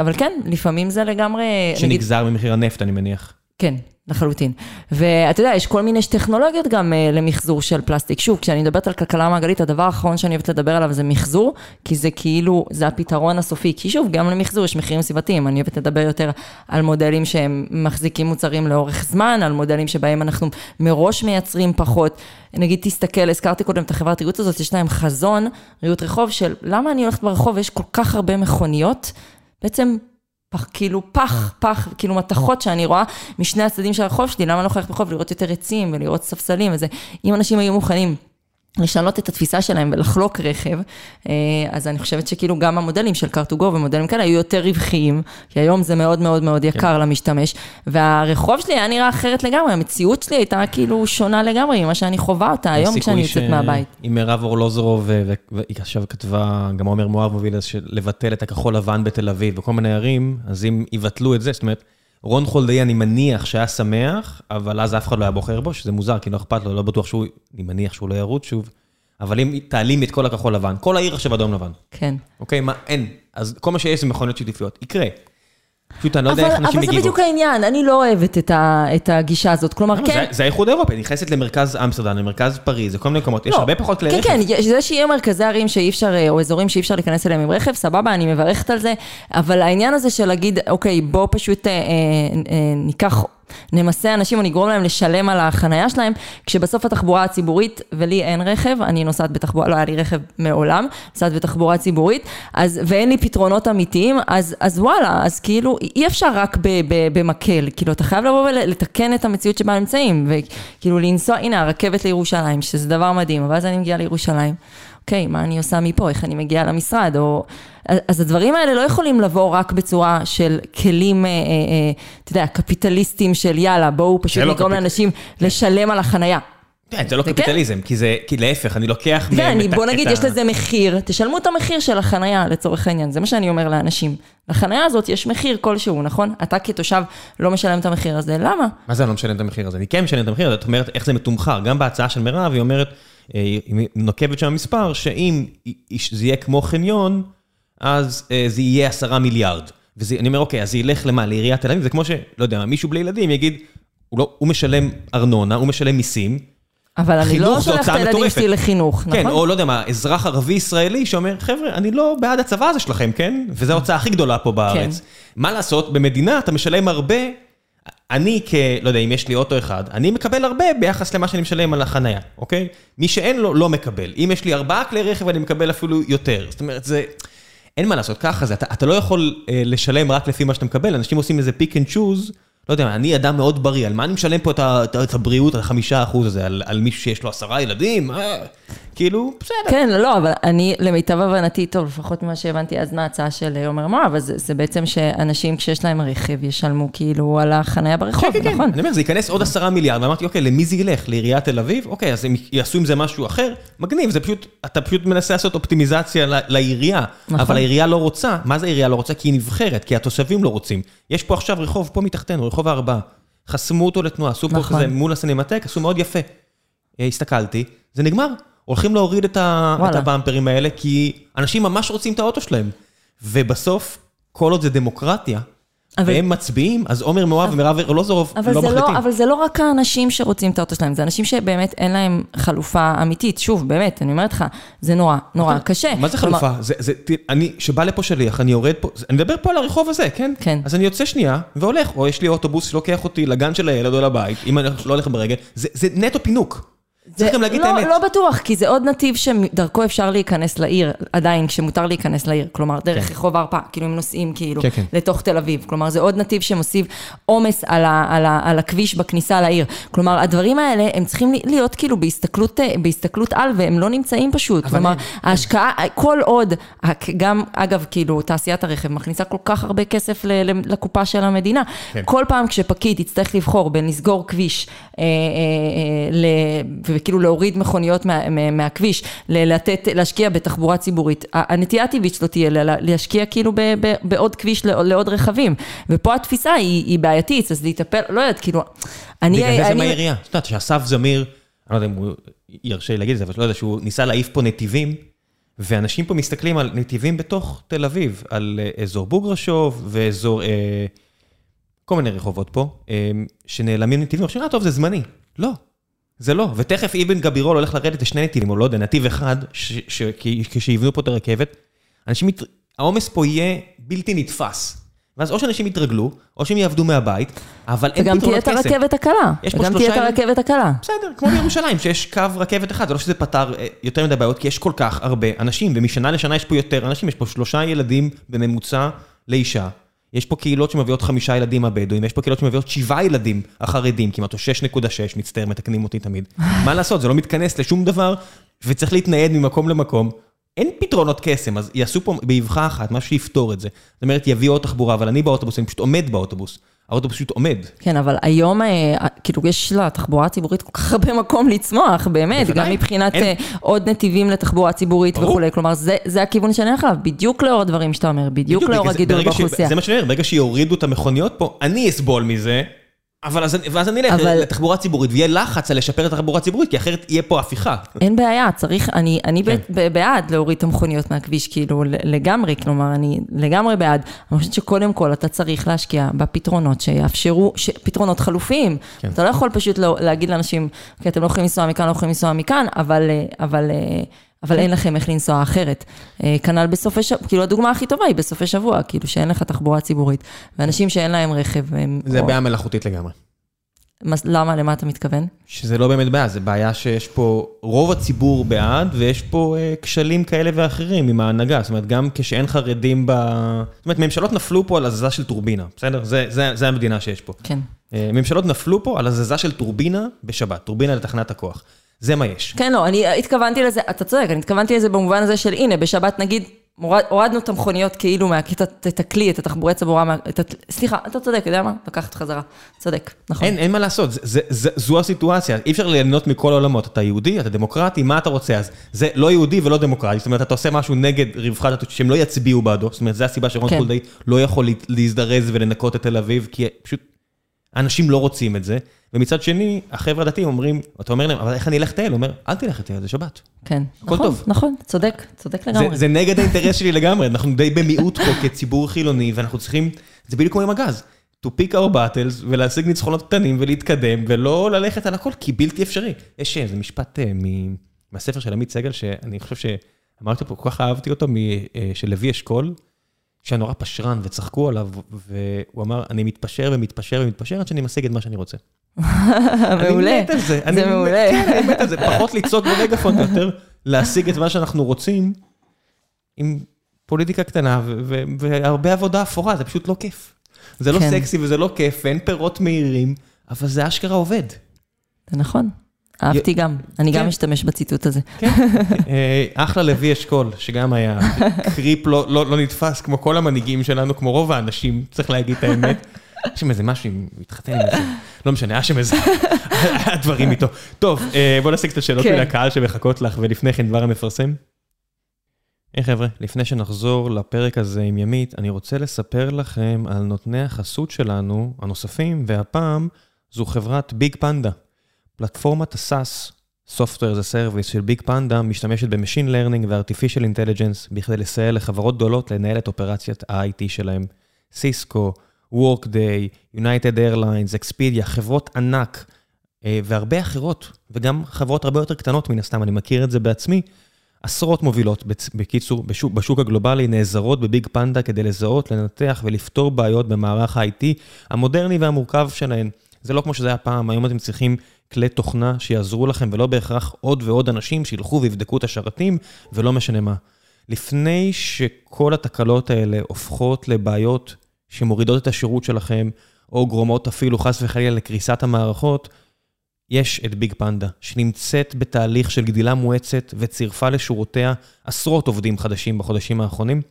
אבל כן, לפעמים זה לגמרי... שנגזר נגיד... ממחיר הנפט אני מניח. כן, לחלוטין. ואתה יודע, יש כל מיני טכנולוגיות גם uh, למחזור של פלסטיק. שוב, כשאני מדברת על כלכלה מעגלית, הדבר האחרון שאני אוהבת לדבר עליו זה מחזור, כי זה כאילו, זה הפתרון הסופי. כי שוב, גם למחזור יש מחירים סביבתיים. אני אוהבת לדבר יותר על מודלים שהם מחזיקים מוצרים לאורך זמן, על מודלים שבהם אנחנו מראש מייצרים פחות. נגיד, תסתכל, הזכרתי קודם את החברת ריהוט הזאת, יש להם חזון, ריהוט רחוב, של למה אני הולכת ברחוב ויש כל כך הרבה מכוניות, בעצם פח, כאילו פח, פח, כאילו מתכות שאני רואה משני הצדדים של הרחוב שלי, למה אני לא יכולה ללכת ברחוב לראות יותר עצים ולראות ספסלים וזה, אם אנשים היו מוכנים לשנות את התפיסה שלהם ולחלוק רכב, אה, אז אני חושבת שכאילו גם המודלים של car2go ומודלים כאלה היו יותר רווחיים, כי היום זה מאוד מאוד מאוד יקר כן. למשתמש, והרחוב שלי היה נראה אחרת לגמרי, המציאות שלי הייתה כאילו שונה לגמרי ממה שאני חווה אותה היום כשאני יוצאת ש... מהבית. אם מירב אורלוזרוב, והיא עכשיו כתבה, גם עומר מואב מוביל לבטל את הכחול לבן בתל אביב וכל מיני ערים, אז אם יבטלו את זה, זאת אומרת, רון חולדאי, אני מניח שהיה שמח, אבל אז אף אחד לא היה בוחר בו, שזה מוזר, כי לא אכפת לו, לא בטוח שהוא, אני מניח שהוא לא ירוץ שוב. אבל אם תעלים את כל הכחול לבן, כל העיר עכשיו אדום לבן. כן. אוקיי, מה, אין. אז כל מה שיש זה מכוניות שיתופיות. יקרה. פשוט אני לא יודע איך אנשים יגיבו. אבל זה בדיוק העניין, אני לא אוהבת את, ה, את הגישה הזאת. כלומר, לא, כן... זה, האיחוד האירופי, נכנסת למרכז אמסטרדם, למרכז פריז, זה כל מיני מקומות, לא, יש הרבה פחות כלי כן, רכב. כן, כן, זה שיהיה מרכזי ערים שאי אפשר, או אזורים שאי אפשר להיכנס אליהם עם רכב, סבבה, אני מברכת על זה, אבל העניין הזה של להגיד, אוקיי, בוא פשוט אה, אה, אה, ניקח... נמסה אנשים או נגרום להם לשלם על החנייה שלהם, כשבסוף התחבורה הציבורית, ולי אין רכב, אני נוסעת בתחבורה, לא היה לי רכב מעולם, נוסעת בתחבורה ציבורית, אז, ואין לי פתרונות אמיתיים, אז, אז וואלה, אז כאילו אי אפשר רק ב, ב, במקל, כאילו אתה חייב לבוא ולתקן את המציאות שבה נמצאים, וכאילו לנסוע, הנה הרכבת לירושלים, שזה דבר מדהים, אבל אז אני מגיעה לירושלים. אוקיי, מה אני עושה מפה, איך אני מגיעה למשרד, או... אז הדברים האלה לא יכולים לבוא רק בצורה של כלים, אה, אה, אה, אתה יודע, קפיטליסטים של יאללה, בואו פשוט לא נגרום לאנשים כן. לשלם על החנייה. כן, זה לא כן? קפיטליזם, כי זה, כי להפך, אני לוקח כן, מהם את ה... בוא נגיד, יש לזה מחיר, תשלמו את המחיר של החנייה לצורך העניין, זה מה שאני אומר לאנשים. לחנייה הזאת יש מחיר כלשהו, נכון? אתה כתושב לא משלם את המחיר הזה, למה? מה זה אני לא משלם את המחיר הזה? אני כן משלם את המחיר הזה, זאת אומרת, איך זה מתומחר. גם בהצעה של מירב, היא אומרת, נוקבת שם מספר, שאם זה יהיה כמו חניון, אז אה, זה יהיה עשרה מיליארד. ואני אומר, אוקיי, אז זה ילך למה? לעיריית תל אביב? זה כמו ש... לא יודע, מישהו בלי ילדים יגיד, הוא, לא, הוא משלם ארנונה, הוא משלם מיסים. אבל אני לא שולח את הילדים שלי לחינוך, כן, נכון? כן, או לא יודע מה, אזרח ערבי ישראלי שאומר, חבר'ה, אני לא בעד הצבא הזה שלכם, כן? וזו ההוצאה הכי גדולה פה בארץ. כן. מה לעשות, במדינה אתה משלם הרבה, אני כ... לא יודע, אם יש לי אוטו אחד, אני מקבל הרבה ביחס למה שאני משלם על החנייה, אוקיי? מי שאין לו, לא מקבל. אם יש לי ארבעה כלי רכב, אני מקבל אפילו יותר. זאת אומרת, זה... אין מה לעשות, ככה זה, אתה, אתה לא יכול אה, לשלם רק לפי מה שאתה מקבל, אנשים עושים איזה pick and choose, לא יודע, אני אדם מאוד בריא, על מה אני משלם פה את, את, את הבריאות, על החמישה אחוז הזה, על, על מישהו שיש לו עשרה ילדים? אה, כאילו, בסדר. כן, לא, אבל אני, למיטב הבנתי, טוב, לפחות ממה שהבנתי אז מההצעה של עומר מואב, אז זה בעצם שאנשים כשיש להם רכב ישלמו כאילו על החנייה ברחוב, כן, כן, נכון? כן, אני אומר, זה ייכנס עוד עשרה מיליארד, ואמרתי, אוקיי, למי זה ילך? לעיריית תל אביב? אוקיי, אז הם יעשו עם זה משהו אחר? מגניב, זה פשוט, אתה פשוט מנסה לעשות אופטימיזציה לעירייה, נכון. אבל העירייה לא רוצה. מה זה העירייה לא רוצה? כי היא נבחרת, כי התושבים לא רוצים. יש פה עכשיו רחוב, פה מתחתנו, רחוב הארבעה. חסמו אותו לתנועה, עשו פה נכון. כזה מול הסינמטק, עשו מאוד יפה. אה, הסתכלתי, זה נגמר. הולכים להוריד את, ה... את הבמפרים האלה, כי אנשים ממש רוצים את האוטו שלהם. ובסוף, כל עוד זה דמוקרטיה. והם מצביעים, אז עומר מואב אבל... ומירב ארלוזורוב לא, לא מחליטים. לא, אבל זה לא רק האנשים שרוצים את האוטו שלהם, זה אנשים שבאמת אין להם חלופה אמיתית. שוב, באמת, אני אומרת לך, זה נורא, נורא אבל... קשה. מה זה כלומר... חלופה? זה, זה, אני, שבא לפה שליח, אני יורד פה, אני מדבר פה על הרחוב הזה, כן? כן. אז אני יוצא שנייה והולך, או יש לי אוטובוס שלוקח אותי לגן של הילד או לבית, אם אני לא הולך ברגל, זה, זה נטו פינוק. צריך גם להגיד לא, את האמת. לא בטוח, כי זה עוד נתיב שדרכו אפשר להיכנס לעיר, עדיין, כשמותר להיכנס לעיר. כלומר, דרך כן. רחוב ההרפאה, כאילו הם נוסעים כאילו כן, כן. לתוך תל אביב. כלומר, זה עוד נתיב שמוסיף עומס על, על, על הכביש בכניסה לעיר. כלומר, הדברים האלה, הם צריכים להיות כאילו בהסתכלות, בהסתכלות על, והם לא נמצאים פשוט. כלומר, ההשקעה, כל עוד, גם, אגב, כאילו, תעשיית הרכב מכניסה כל כך הרבה כסף לקופה של המדינה. כן. כל פעם כשפקיד יצטרך לבחור בין לסגור כביש, אה, אה, אה, וכאילו להוריד מכוניות מה, מה, מהכביש, לתת, להשקיע בתחבורה ציבורית. הנטייה הטבעית שלו תהיה להשקיע כאילו ב, ב, בעוד כביש לעוד רכבים. ופה התפיסה היא, היא בעייתית, אז להיטפל, לא יודעת, כאילו, אני... בגלל זה זה מהעירייה. את יודעת שאסף זמיר, אני לא יודע אם הוא ירשה לי להגיד את זה, אבל לא יודע שהוא ניסה להעיף פה נתיבים. ואנשים פה מסתכלים על נתיבים בתוך תל אביב, על אה, אזור בוגרשוב ואזור, אה, כל מיני רחובות פה, אה, שנעלמים נתיבים, עכשיו, אה, טוב, זה זמני. לא, זה לא, ותכף אבן גבירול הולך לרדת לשני נתיבים, או לא יודע, נתיב אחד, כשיבנו פה את הרכבת, אנשים, העומס פה יהיה בלתי נתפס. ואז או שאנשים יתרגלו, או שהם יעבדו מהבית, אבל אין פתרונות כסף. וגם תהיה את הרכבת הקלה. וגם תהיה את הרכבת הקלה. בסדר, כמו בירושלים, שיש קו רכבת אחד, זה לא שזה פתר אה, יותר מדי בעיות, כי יש כל כך הרבה אנשים, ומשנה לשנה יש פה יותר אנשים, יש פה שלושה ילדים בממוצע לאישה. יש פה קהילות שמביאות חמישה ילדים הבדואים, יש פה קהילות שמביאות שבעה ילדים החרדים, כמעט או 6.6, מצטער, מתקנים אותי תמיד. מה לעשות, זה לא מתכנס לשום דבר, וצריך להתנייד ממקום למקום. אין פתרונות קסם, אז יעשו פה באבחה אחת, משהו שיפתור את זה. זאת אומרת, יביאו עוד תחבורה, אבל אני באוטובוס, אני פשוט עומד באוטובוס. האוטובוס פשוט עומד. כן, אבל היום, אה, כאילו, יש לתחבורה הציבורית כל כך הרבה מקום לצמוח, באמת, בוודאי. גם מבחינת אין. אה, עוד נתיבים לתחבורה ציבורית ברור. וכולי. כלומר, זה זה הכיוון שאני הולך אליו, בדיוק לאור הדברים שאתה אומר, בדיוק לאור בגלל זה- הגידול באוכלוסייה. זה מה שאני אומר, ברגע שיורידו את המכוניות פה, אני אסבול מזה, אבל אז, אני- ואז אני אלך אבל- לתחבורה ציבורית, ויהיה לחץ על לשפר את התחבורה הציבורית, כי אחרת יהיה פה הפיכה. אין בעיה, צריך, אני, אני כן. כן. בעד להוריד את המכוניות מהכביש, כאילו, לגמרי, כלומר, אני לגמרי בעד. אני חושבת שקודם כל אתה צריך להשקיע בפתרונות שיאפשרו, ש- פתרונות חלופיים. כן. אתה לא יכול פשוט לא, להגיד לאנשים, כי אתם לא יכולים לנסוע מכאן, לא יכולים לנסוע מכאן, אבל, אה, אבל. אין לכם איך לנסוע אחרת. אה, כנ"ל בסופי שבוע, כאילו הדוגמה הכי טובה היא בסופי שבוע, כאילו שאין לך תחבורה ציבורית. ואנשים שאין להם רכב, הם... זה או- בעיה מלאכותית לגמרי. מה- למה, למה אתה מתכוון? שזה לא באמת בעיה, זה בעיה שיש פה, רוב הציבור בעד, ויש פה אה, כשלים כאלה ואחרים עם ההנהגה. זאת אומרת, גם כשאין חרדים ב... זאת אומרת, ממשלות נפלו פה על הזזה של טורבינה, בסדר? זה, זה, זה המדינה שיש פה. כן. אה, ממשלות נפלו פה על הזזה של טורבינה בשבת, טורבינה לתחנת הכוח. זה מה יש. כן, לא, אני התכוונתי לזה, אתה צודק, אני התכוונתי לזה במובן הזה של, הנה, בשבת נגיד, הורד, הורדנו את המכוניות כאילו, מה, את, הכלי, את התחבורי צבורה, את, ה- סליחה, אתה צודק, אתה יודע מה? לקחת חזרה. צודק, נכון. אין, אין מה לעשות, זה, זה, זה, זו הסיטואציה, אי אפשר ליהנות מכל העולמות. אתה יהודי, אתה דמוקרטי, מה אתה רוצה? אז זה לא יהודי ולא דמוקרטי, זאת אומרת, אתה עושה משהו נגד רווחת, התושבים, שהם לא יצביעו בעדו, זאת אומרת, זו הסיבה שרון כן. חולדאי לא יכול לה- להזדרז ולנקות את תל אביב, כי פשוט, אנשים לא רוצים את זה. ומצד שני, החבר'ה הדתיים אומרים, אתה אומר להם, אבל איך אני אלך לטייל? הוא אומר, אל תלך לטייל, זה שבת. כן, הכל נכון, טוב. נכון, צודק, צודק זה, לגמרי. זה נגד האינטרס שלי לגמרי, אנחנו די במיעוט פה כציבור חילוני, ואנחנו צריכים, זה בדיוק כמו עם הגז. to pick our battles ולהשיג ניצחונות קטנים ולהתקדם, ולא ללכת על הכל, כי בלתי אפשרי. יש איזה משפט אה, מ- מהספר של עמית סגל, שאני חושב שאמרתי פה, כל כך אהבתי אותו, מ- אה, של לוי אשכול, שהיה נורא פשרן וצחקו עליו, והוא אמר, אני מתפשר ומתפשר ומתפשר עד שאני משיג את מה שאני רוצה. מעולה. אני מת על זה. זה אני מעולה. כן, אני מת על זה. פחות לצעוק במגפון, יותר להשיג את מה שאנחנו רוצים, עם פוליטיקה קטנה והרבה עבודה אפורה, זה פשוט לא כיף. זה לא כן. סקסי וזה לא כיף, ואין פירות מהירים, אבל זה אשכרה עובד. זה נכון. אהבתי גם, אני גם כן. משתמש בציטוט הזה. אה, אחלה לוי אשכול, שגם היה קריפ לא, לא, לא נתפס, כמו כל המנהיגים שלנו, כמו רוב האנשים, צריך להגיד את האמת. היה שם איזה משהו, מתחתן עם איזה, לא משנה, היה שם איזה, היה דברים איתו. טוב, אה, בוא נעשה קצת שאלות כן. מן הקהל שמחכות לך, ולפני כן דבר המפרסם. היי חבר'ה, לפני שנחזור לפרק הזה עם ימית, אני רוצה לספר לכם על נותני החסות שלנו, הנוספים, והפעם זו חברת ביג פנדה. פלטפורמת הסאס, Software as a Service של ביג פנדה, משתמשת ב-Machine Learning ו-Artificial Intelligence בכדי לסייע לחברות גדולות לנהל את אופרציית ה-IT שלהם. סיסקו, Workday, United Airlines, Expedia, חברות ענק אה, והרבה אחרות, וגם חברות הרבה יותר קטנות מן הסתם, אני מכיר את זה בעצמי. עשרות מובילות, בקיצור, בשוק, בשוק הגלובלי, נעזרות בביג פנדה כדי לזהות, לנתח ולפתור בעיות במערך ה-IT המודרני והמורכב שלהן. זה לא כמו שזה היה פעם, היום אתם צריכים כלי תוכנה שיעזרו לכם, ולא בהכרח עוד ועוד אנשים שילכו ויבדקו את השרתים, ולא משנה מה. לפני שכל התקלות האלה הופכות לבעיות שמורידות את השירות שלכם, או גורמות אפילו חס וחלילה לקריסת המערכות, יש את ביג פנדה, שנמצאת בתהליך של גדילה מואצת וצירפה לשורותיה עשרות עובדים חדשים בחודשים האחרונים.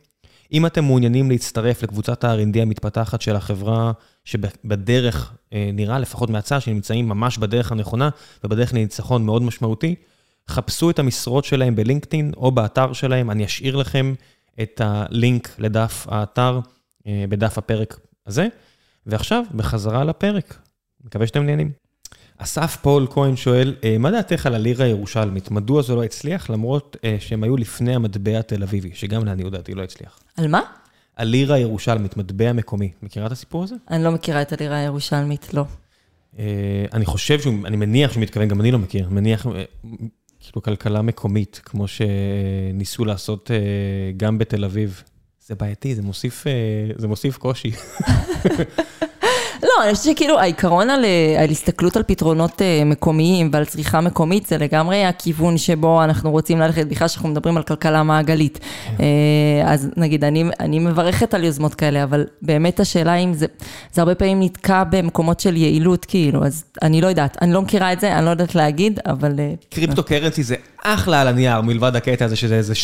אם אתם מעוניינים להצטרף לקבוצת ה-R&D המתפתחת של החברה, שבדרך, אה, נראה לפחות מהצד, שנמצאים ממש בדרך הנכונה ובדרך לניצחון מאוד משמעותי, חפשו את המשרות שלהם בלינקדאין או באתר שלהם, אני אשאיר לכם את הלינק לדף האתר אה, בדף הפרק הזה. ועכשיו, בחזרה לפרק. מקווה שאתם נהנים. אסף פול כהן שואל, אה, מה דעתך על הלירה הירושלמית? מדוע זה לא הצליח, למרות אה, שהם היו לפני המטבע התל אביבי, שגם לעניות דעתי לא הצליח. על מה? הלירה הירושלמית, מטבע מקומי. מכירה את הסיפור הזה? אני לא מכירה את הלירה הירושלמית, לא. אה, אני חושב שהוא, אני מניח שהוא מתכוון, גם אני לא מכיר, מניח, כאילו כלכלה מקומית, כמו שניסו לעשות גם בתל אביב. זה בעייתי, זה מוסיף, זה מוסיף קושי. לא, אני חושבת שכאילו העיקרון על, אה, על הסתכלות על פתרונות אה, מקומיים ועל צריכה מקומית זה לגמרי הכיוון שבו אנחנו רוצים ללכת, בכלל שאנחנו מדברים על כלכלה מעגלית. אה, אז נגיד, אני, אני מברכת על יוזמות כאלה, אבל באמת השאלה אם זה, זה הרבה פעמים נתקע במקומות של יעילות, כאילו, אז אני לא יודעת, אני לא מכירה את זה, אני לא יודעת להגיד, אבל... קריפטו קרנסי זה אחלה על הנייר, מלבד הקטע הזה שזה איזה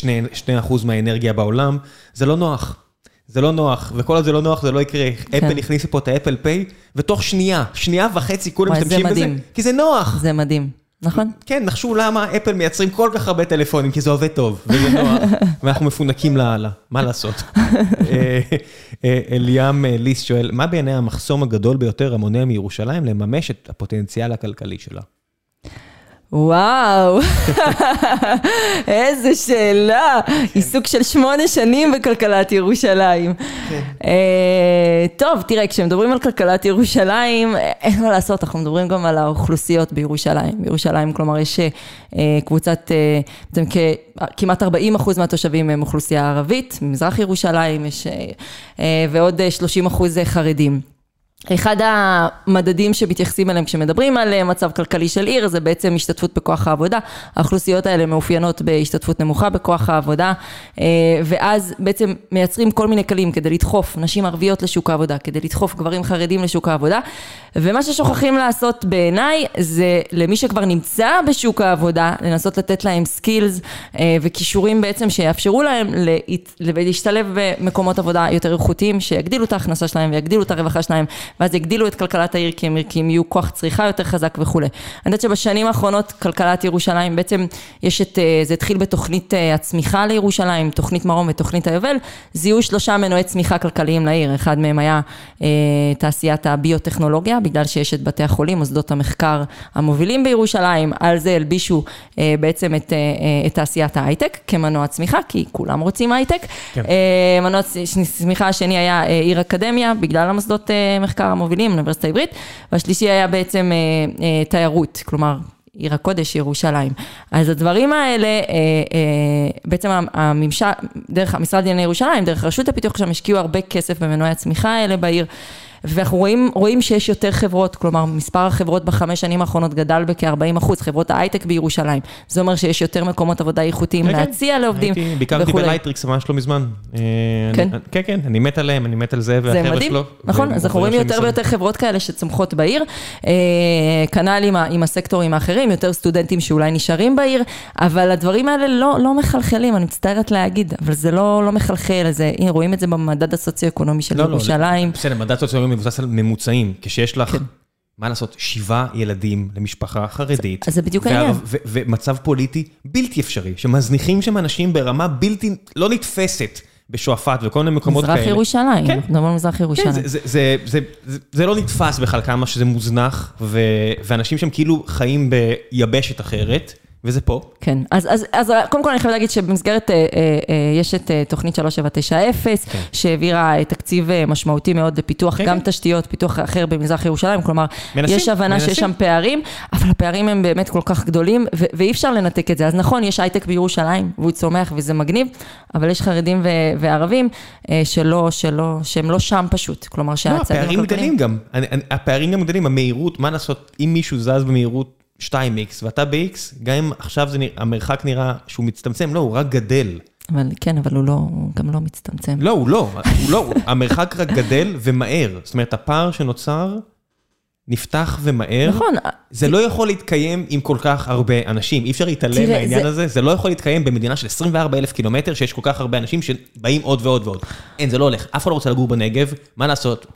2% מהאנרגיה בעולם, זה לא נוח. זה לא נוח, וכל עוד זה לא נוח זה לא יקרה. כן. אפל הכניסו פה את האפל פיי, ותוך שנייה, שנייה וחצי כולם משתמשים בזה, כי זה נוח. זה מדהים. נכון. כן, נחשו למה אפל מייצרים כל כך הרבה טלפונים, כי זה עובד טוב, וזה נוח, ואנחנו מפונקים לאללה, מה לעשות? אה, אה, אליאם ליס שואל, מה בעיני המחסום הגדול ביותר המונע מירושלים לממש את הפוטנציאל הכלכלי שלה? וואו, איזה שאלה. עיסוק של שמונה שנים בכלכלת ירושלים. כן. אה, טוב, תראה, כשמדברים על כלכלת ירושלים, אין מה לעשות, אנחנו מדברים גם על האוכלוסיות בירושלים. בירושלים, כלומר, יש אה, קבוצת, אה, כמעט 40 אחוז מהתושבים הם אוכלוסייה ערבית, ממזרח ירושלים, יש, ועוד 30 אחוז חרדים. אחד המדדים שמתייחסים אליהם כשמדברים על אה, מצב כלכלי של עיר זה בעצם השתתפות בכוח העבודה. האוכלוסיות האלה מאופיינות בהשתתפות נמוכה בכוח העבודה אה, ואז בעצם מייצרים כל מיני כלים כדי לדחוף נשים ערביות לשוק העבודה, כדי לדחוף גברים חרדים לשוק העבודה ומה ששוכחים לעשות בעיניי זה למי שכבר נמצא בשוק העבודה לנסות לתת להם סקילס אה, וכישורים בעצם שיאפשרו להם להשתלב במקומות עבודה יותר איכותיים שיגדילו את ההכנסה שלהם ויגדילו את הרווחה שלהם ואז יגדילו את כלכלת העיר כי הם, כי הם יהיו כוח צריכה יותר חזק וכולי. אני יודעת שבשנים האחרונות כלכלת ירושלים בעצם יש את, אה, זה התחיל בתוכנית אה, הצמיחה לירושלים, תוכנית מרום ותוכנית היובל, זיהו שלושה מנועי צמיחה כלכליים לעיר, אחד מהם היה אה, תעשיית הביוטכנולוגיה, בגלל שיש את בתי החולים, מוסדות המחקר המובילים בירושלים, על זה הלבישו אה, בעצם את, אה, את תעשיית ההייטק כמנוע צמיחה, כי כולם רוצים הייטק. כן. אה, מנוע צמיחה השני היה אה, עיר אקדמיה, בגלל המוסדות אה, מחקר המובילים, אוניברסיטה העברית, והשלישי היה בעצם אה, אה, תיירות, כלומר עיר הקודש, ירושלים. אז הדברים האלה, אה, אה, בעצם הממשל, דרך המשרד לענייני ירושלים, דרך רשות הפיתוח שם השקיעו הרבה כסף במנועי הצמיחה האלה בעיר. ואנחנו רואים, רואים שיש יותר חברות, כלומר מספר החברות בחמש שנים האחרונות גדל בכ-40 אחוז, חברות ההייטק בירושלים. זה אומר שיש יותר מקומות עבודה איכותיים כן, כן. להציע כן. לעובדים וכולי. ביקרתי ב Lightricks ממש לא מזמן. אה, כן? אני, כן, כן, אני מת עליהם, אני מת על זאב והחבר'ה שלו. נכון, אז אנחנו רואים יותר ויותר חברות כאלה שצומחות בעיר. אה, כנ"ל עם, עם הסקטורים האחרים, יותר סטודנטים שאולי נשארים בעיר, אבל הדברים האלה לא, לא מחלחלים, אני מצטערת להגיד, אבל זה לא, לא מחלחל, זה, הנה, רואים את זה במדד הסוציו-אקונומי של לא, לא ירושלים. לא, בסדר, מדד סוציו-אקונומי מבוסס על ממוצעים, כשיש לך, כן. מה לעשות, שבעה ילדים למשפחה חרדית. אז זה בדיוק העניין. ומצב פוליטי בלתי אפשרי, שמזניחים שם אנשים ברמה בלתי, לא נתפסת. בשועפאט וכל מיני מקומות מזרח כאלה. מזרח ירושלים, כן. על מזרח ירושלים. כן, זה, זה, זה, זה, זה לא נתפס בכלל כמה שזה מוזנח, ו, ואנשים שם כאילו חיים ביבשת אחרת. וזה פה. כן, אז, אז, אז קודם כל אני חייבת להגיד שבמסגרת, אה, אה, אה, יש את אה, תוכנית 3790, כן. שהעבירה תקציב אה, משמעותי מאוד לפיתוח, כן, גם כן. תשתיות, פיתוח אחר במזרח ירושלים, כלומר, מנסים, יש הבנה מנסים. שיש שם פערים, אבל הפערים הם באמת כל כך גדולים, ו- ואי אפשר לנתק את זה. אז נכון, יש הייטק בירושלים, והוא צומח וזה מגניב, אבל יש חרדים ו- וערבים אה, שלא, שלא, שהם לא שם פשוט, כלומר שהצעדים הכלכליים... לא, הפערים גדלים גם, אני, אני, הפערים גם גדלים, המהירות, מה לעשות, אם מישהו זז במהירות 2x ואתה ב-x, גם אם עכשיו זה, המרחק נראה שהוא מצטמצם, לא, הוא רק גדל. אבל כן, אבל הוא לא, הוא גם לא מצטמצם. לא, הוא לא, הוא לא, המרחק רק גדל ומהר. זאת אומרת, הפער שנוצר נפתח ומהר. נכון. זה לא יכול להתקיים עם כל כך הרבה אנשים, אי אפשר להתעלם מהעניין זה... הזה, זה לא יכול להתקיים במדינה של 24 אלף קילומטר, שיש כל כך הרבה אנשים שבאים עוד ועוד ועוד. אין, זה לא הולך. אף אחד לא רוצה לגור בנגב, מה לעשות?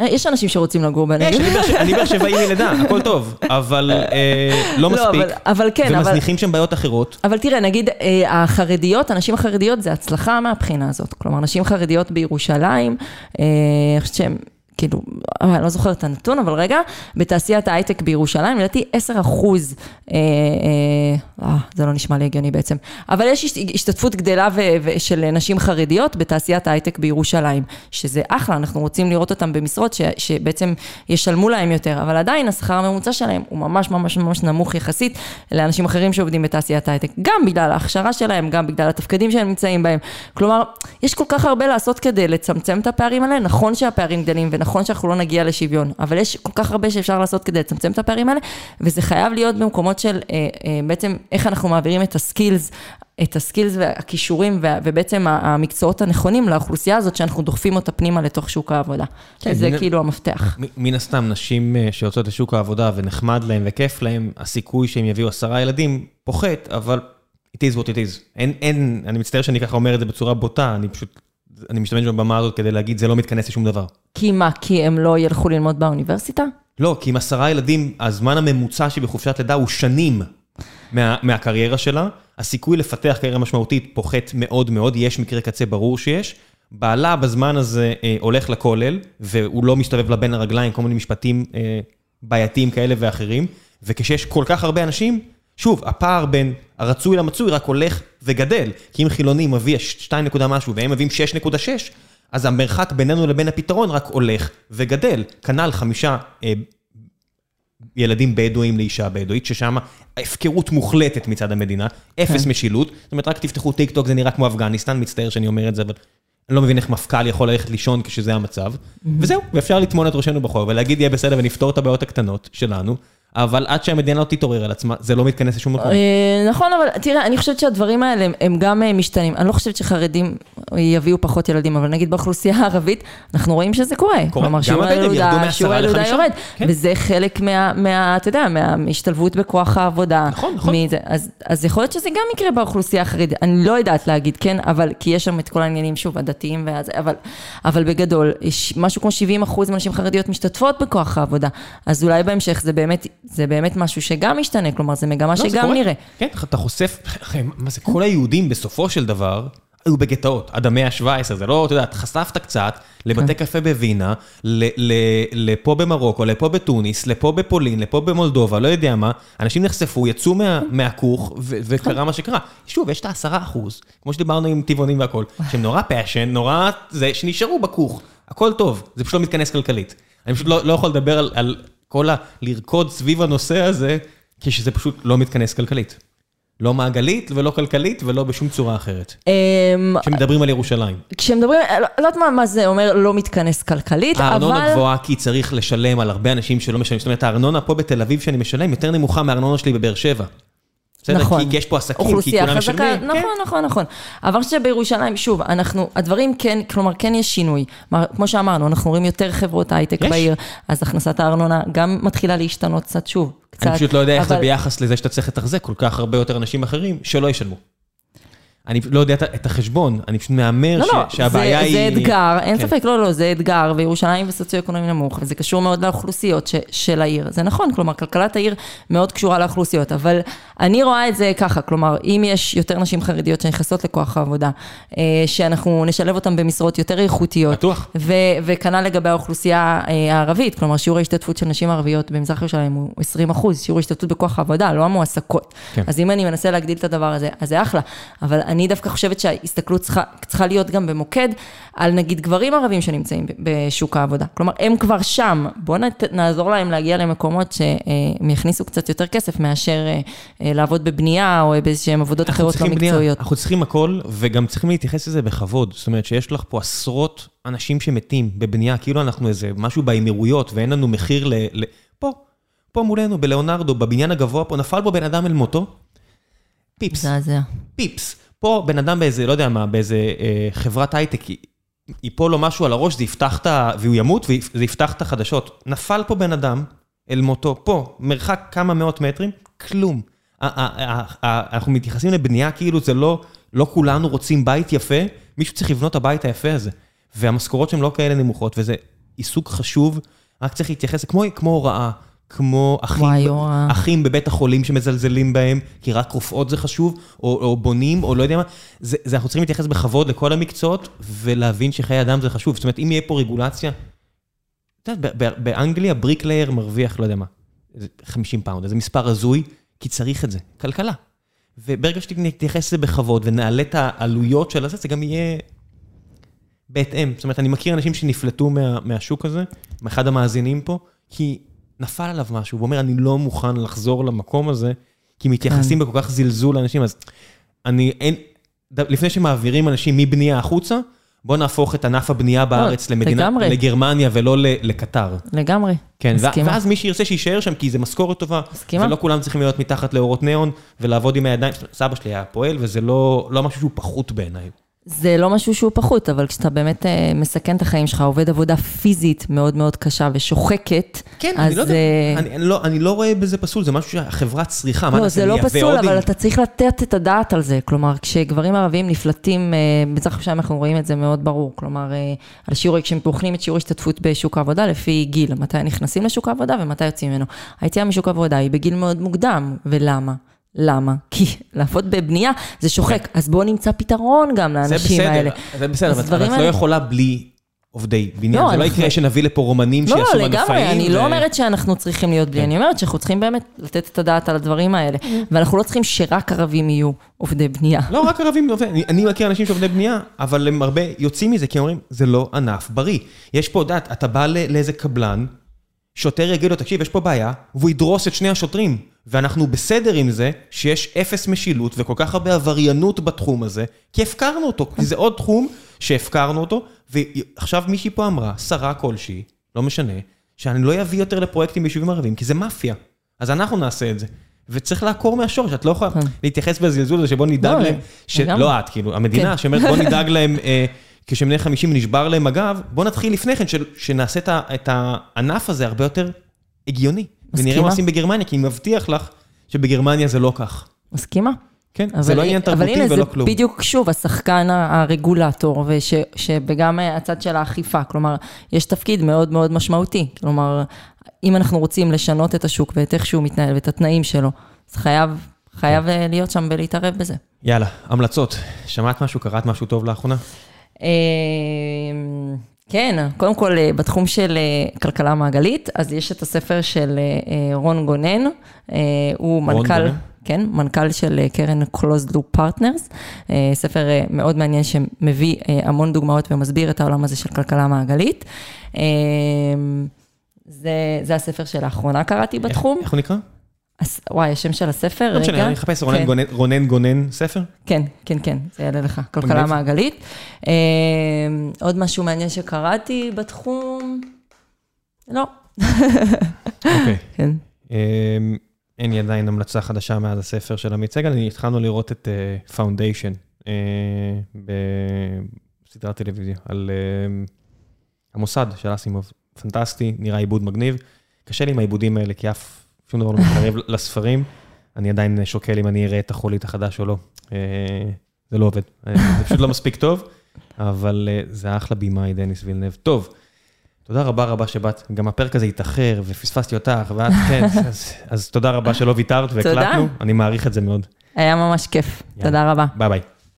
אה, יש אנשים שרוצים לגור בנגב. יש, אני באר שבעי מלידה, הכל טוב, אבל אה, לא, לא מספיק. אבל כן, ומזניחים שם בעיות אחרות. אבל תראה, נגיד, אה, החרדיות, הנשים החרדיות זה הצלחה מהבחינה הזאת. כלומר, נשים חרדיות בירושלים, אני חושבת שהן... כאילו, אני לא זוכרת את הנתון, אבל רגע, בתעשיית ההייטק בירושלים, לדעתי 10 אחוז, אה, אה, אה, זה לא נשמע לי הגיוני בעצם, אבל יש השתתפות גדלה ו, ו, של נשים חרדיות בתעשיית ההייטק בירושלים, שזה אחלה, אנחנו רוצים לראות אותם במשרות ש, שבעצם ישלמו להם יותר, אבל עדיין השכר הממוצע שלהם הוא ממש ממש ממש נמוך יחסית לאנשים אחרים שעובדים בתעשיית ההייטק, גם בגלל ההכשרה שלהם, גם בגלל התפקידים שהם נמצאים בהם. כלומר, יש כל כך הרבה לעשות כדי לצמצם את הפערים האלה, נכון שהפערים גדלים ונכון שאנחנו לא נגיע לשוויון, אבל יש כל כך הרבה שאפשר לעשות כדי לצמצם את הפערים האלה, וזה חייב להיות במקומות של אה, אה, בעצם איך אנחנו מעבירים את הסקילס, את הסקילס והכישורים, ובעצם המקצועות הנכונים לאוכלוסייה הזאת, שאנחנו דוחפים אותה פנימה לתוך שוק העבודה. כן, זה מין, כאילו המפתח. מן הסתם, נשים שיוצאות לשוק העבודה ונחמד להן וכיף להן, הסיכוי שהם יביאו עשרה ילדים פוחת, אבל it is what it is. אין, אין, אני מצטער שאני ככה אומר את זה בצורה בוטה, אני פשוט, אני משתמש בבמה הזאת כדי להגיד, זה לא מתכנס לשום דבר. כי מה, כי הם לא ילכו ללמוד באוניברסיטה? לא, כי עם עשרה ילדים, הזמן הממוצע שבחופשת לידה הוא שנים מה, מהקריירה שלה. הסיכוי לפתח קריירה משמעותית פוחת מאוד מאוד, יש מקרה קצה ברור שיש. בעלה בזמן הזה אה, הולך לכולל, והוא לא מסתובב לה בין הרגליים, כל מיני משפטים אה, בעייתיים כאלה ואחרים. וכשיש כל כך הרבה אנשים, שוב, הפער בין הרצוי למצוי רק הולך וגדל. כי אם חילוני מביא 2 נקודה משהו והם מביאים 6.6, אז המרחק בינינו לבין הפתרון רק הולך וגדל. כנ"ל חמישה אה, ילדים בדואים לאישה בדואית, ששם ההפקרות מוחלטת מצד המדינה, אפס כן. משילות. זאת אומרת, רק תפתחו טיק טוק, זה נראה כמו אפגניסטן, מצטער שאני אומר את זה, אבל אני לא מבין איך מפכ"ל יכול ללכת לישון כשזה המצב. Mm-hmm. וזהו, ואפשר לטמון את ראשנו בחור ולהגיד, יהיה בסדר ונפתור את הבעיות הקטנות שלנו. אבל עד שהמדינה לא תתעורר על עצמה, זה לא מתכנס לשום מקום. אה, נכון, אבל תראה, אני חושבת שהדברים האלה הם גם אה, משתנים. אני לא חושבת שחרדים יביאו פחות ילדים, אבל נגיד באוכלוסייה הערבית, אנחנו רואים שזה קורה. קורה, גם הבדואים ירדו מעשרה לחמישה. כן. וזה חלק מה, אתה יודע, מההשתלבות בכוח העבודה. נכון, נכון. אז יכול להיות שזה גם יקרה באוכלוסייה החרדית. אני לא יודעת להגיד, כן, אבל, כי יש שם את כל העניינים, שוב, הדתיים, אבל בגדול, משהו כמו 70 אחוז מהנשים חרדיות משתתפות בכוח העבודה. אז אולי בהמשך זה באמת זה באמת משהו שגם משתנה, כלומר, זו מגמה לא, שגם נראה. כן, אתה חוסף, מה זה, כל היהודים בסופו של דבר, היו בגטאות, עד המאה ה-17, זה לא, אתה יודע, חשפת קצת לבתי כן. קפה בווינה, לפה במרוקו, לפה בתוניס, לפה בפולין, לפה במולדובה, לא יודע מה, אנשים נחשפו, יצאו מהכוך, וקרה מה שקרה. שוב, יש את העשרה אחוז, כמו שדיברנו עם טבעונים והכול, שהם נורא passion, נורא זה, שנשארו בכוח, הכל טוב, זה פשוט לא מתכנס כלכלית. אני פשוט לא, לא יכול לדבר על כל ה... לרקוד סביב הנושא הזה, כשזה פשוט לא מתכנס כלכלית. לא מעגלית ולא כלכלית ולא בשום צורה אחרת. אמ, כשמדברים על ירושלים. כשמדברים, לא, לא יודעת מה זה אומר לא מתכנס כלכלית, אבל... הארנונה גבוהה כי צריך לשלם על הרבה אנשים שלא משלמים. זאת אומרת, הארנונה פה בתל אביב שאני משלם יותר נמוכה מהארנונה שלי בבאר שבע. בסדר? נכון. כי יש פה עסקים, כי כולם משלמים. נכון, כן. נכון, נכון. אבל שבירושלים, שוב, אנחנו, הדברים כן, כלומר, כן יש שינוי. כמו שאמרנו, אנחנו רואים יותר חברות הייטק בעיר, אז הכנסת הארנונה גם מתחילה להשתנות קצת שוב. קצת, אני פשוט לא יודע איך זה ביחס לזה שאתה צריך לתחזק כל כך הרבה יותר אנשים אחרים שלא ישלמו. אני לא יודע את החשבון, אני פשוט מהמר לא, לא, שהבעיה זה, היא... זה אתגר, אין כן. ספק, לא, לא, זה אתגר, וירושלים וסוציו-אקונומי נמוך, וזה קשור מאוד לאוכלוסיות ש, של העיר. זה נכון, כלומר, כלכלת העיר מאוד קשורה לאוכלוסיות, אבל אני רואה את זה ככה, כלומר, אם יש יותר נשים חרדיות שנכנסות לכוח העבודה, אה, שאנחנו נשלב אותן במשרות יותר איכותיות. בטוח. וכנ"ל לגבי האוכלוסייה אה, הערבית, כלומר, שיעור ההשתתפות של נשים ערביות במזרח ירושלים הוא 20 אחוז, שיעור ההשתתפות בכוח העבודה, לא המועסקות. כן. אז אם אני מנסה להגדיל את הדבר הזה, אז זה אחלה. אבל אני דווקא חושבת שההסתכלות צריכה, צריכה להיות גם במוקד על נגיד גברים ערבים שנמצאים בשוק העבודה. כלומר, הם כבר שם, בואו נעזור להם להגיע למקומות שהם יכניסו קצת יותר כסף מאשר אה, אה, לעבוד בבנייה או באיזשהן עבודות אחרות לא מקצועיות. אנחנו צריכים הכל, וגם צריכים להתייחס לזה בכבוד. זאת אומרת שיש לך פה עשרות אנשים שמתים בבנייה, כאילו אנחנו איזה משהו באמירויות ואין לנו מחיר ל... ל... פה, פה מולנו, בלאונרדו, בבניין הגבוה פה, נפל בו בן אדם אל מותו. פיפס. מזעזע. פיפס. פה בן אדם באיזה, לא יודע מה, באיזה אה, חברת הייטק, ייפול לו משהו על הראש, זה יפתח את ה... והוא ימות, וזה יפתח את החדשות. נפל פה בן אדם אל מותו, פה, מרחק כמה מאות מטרים, כלום. אנחנו מתייחסים לבנייה כאילו זה לא, לא כולנו רוצים בית יפה, מישהו צריך לבנות את הבית היפה הזה. והמשכורות שהן לא כאלה נמוכות, וזה עיסוק חשוב, רק צריך להתייחס, כמו, כמו הוראה. כמו אחים, אחים בבית החולים שמזלזלים בהם, כי רק רופאות זה חשוב, או, או בונים, או לא יודע מה. זה, זה אנחנו צריכים להתייחס בכבוד לכל המקצועות, ולהבין שחיי אדם זה חשוב. זאת אומרת, אם יהיה פה רגולציה, אתה יודע, באנגליה bricklayer מרוויח, לא יודע מה, 50 pound, איזה מספר הזוי, כי צריך את זה, כלכלה. וברגע שנתייחס לזה בכבוד ונעלה את העלויות של הזה, זה גם יהיה בהתאם. זאת אומרת, אני מכיר אנשים שנפלטו מה, מהשוק הזה, מאחד המאזינים פה, כי נפל עליו משהו, הוא אומר, אני לא מוכן לחזור למקום הזה, כי מתייחסים כן. בכל כך זלזול לאנשים, אז אני, אין, לפני שמעבירים אנשים מבנייה החוצה, בוא נהפוך את ענף הבנייה בארץ למדינה, לגמרי. לגרמניה ולא לקטר. לגמרי. כן, מסכימה. ואז מי שירצה שיישאר שם, כי זה משכורת טובה. מסכימה. ולא כולם צריכים להיות מתחת לאורות ניאון ולעבוד עם הידיים. סבא שלי היה פועל, וזה לא לא משהו שהוא פחות בעיניי. זה לא משהו שהוא פחות, אבל כשאתה באמת אה, מסכן את החיים שלך, עובד עבודה פיזית מאוד מאוד קשה ושוחקת, כן, אז... אני לא יודע, אה, אני, אני, לא, אני לא רואה בזה פסול, זה משהו שהחברה צריכה, לא, זה לא פסול? אבל אתה צריך לתת את הדעת על זה. כלומר, כשגברים ערבים נפלטים, אה, בצד עכשיו אנחנו רואים את זה מאוד ברור. כלומר, אה, על שיעור, כשהם בוחנים את שיעור השתתפות בשוק העבודה לפי גיל, מתי נכנסים לשוק העבודה ומתי יוצאים ממנו. היציאה משוק העבודה היא בגיל מאוד מוקדם, ולמה? למה? כי לעבוד בבנייה זה שוחק, אז בואו נמצא פתרון גם זה לאנשים בסדר, האלה. זה בסדר, אז אבל דברים את לא יכולה בלי עובדי בניין, לא, זה לא יקרה שנביא לפה רומנים לא, שיעשו לא, מנופאים. לגמרי, אני לא אומרת שאנחנו צריכים להיות בלי, כן. אני אומרת שאנחנו צריכים באמת לתת את הדעת על הדברים האלה. ואנחנו לא צריכים שרק ערבים יהיו עובדי בנייה. לא, רק ערבים, אני, אני מכיר אנשים שעובדי בנייה, אבל הם הרבה יוצאים מזה, כי הם אומרים, זה לא ענף בריא. יש פה, דעת, אתה בא לאיזה קבלן, שוטר יגיד לו, תקשיב, יש פה בעיה, והוא ידרוס את שני השוטרים. ואנחנו בסדר עם זה שיש אפס משילות וכל כך הרבה עבריינות בתחום הזה, כי הפקרנו אותו, כי זה עוד תחום שהפקרנו אותו, ועכשיו מישהי פה אמרה, שרה כלשהי, לא משנה, שאני לא אביא יותר לפרויקטים ביישובים ערבים, כי זה מאפיה. אז אנחנו נעשה את זה. וצריך לעקור מהשורש, את לא יכולה כן. להתייחס בזלזול הזה שבוא נדאג לא, להם. לא את, כאילו, המדינה כן. שאומרת בוא נדאג להם, אה, כשהם בני 50 נשבר להם הגב, בוא נתחיל לפני כן, שנעשה את הענף הזה הרבה יותר הגיוני. ונראה. מה עושים בגרמניה, כי אני מבטיח לך שבגרמניה זה לא כך. מסכימה? כן, אבל, זה לא עניין אבל תרבותי הנה, ולא זה כלום. בדיוק, שוב, השחקן הרגולטור, וש, שגם הצד של האכיפה, כלומר, יש תפקיד מאוד מאוד משמעותי. כלומר, אם אנחנו רוצים לשנות את השוק ואת איך שהוא מתנהל ואת התנאים שלו, אז חייב, חייב אה, להיות שם ולהתערב בזה. יאללה, המלצות. שמעת משהו? קראת משהו טוב לאחרונה? כן, קודם כל, אה, בתחום של אה, כלכלה מעגלית, אז יש את הספר של אה, רון גונן, הוא רון מנכ"ל, גונן? כן, מנכ"ל של קרן Closed Loop Partners, ספר מאוד מעניין שמביא המון דוגמאות ומסביר את העולם הזה של כלכלה מעגלית. זה, זה הספר שלאחרונה קראתי בתחום. איך איך הוא נקרא? וואי, השם של הספר, רגע. לא משנה, אני אחפש רונן כן. גונן- רונן גונן ספר? כן, כן, כן, זה יעלה לך, כלכלה. מעגלית. אה, עוד משהו מעניין שקראתי בתחום? לא. אוקיי. כן. אמ, אין לי עדיין המלצה חדשה מאז הספר של עמית סגל, התחלנו לראות את Foundation בסדרת טלוויזיה על אה, המוסד של אסימוב. פנטסטי, נראה עיבוד מגניב. קשה לי עם העיבודים האלה, כי אף, שום דבר לא מתקרב לספרים. אני עדיין שוקל אם אני אראה את החולית החדש או לא. אה, זה לא עובד, אה, זה פשוט לא מספיק טוב, אבל אה, זה אחלה בימאי, דניס וילנב. טוב, תודה רבה רבה שבאת. גם הפרק הזה התאחר ופספסתי אותך, ואת, כן, אז, אז תודה רבה שלא ויתרת והקלטנו. אני מעריך את זה מאוד. היה ממש כיף. תודה רבה. ביי ביי.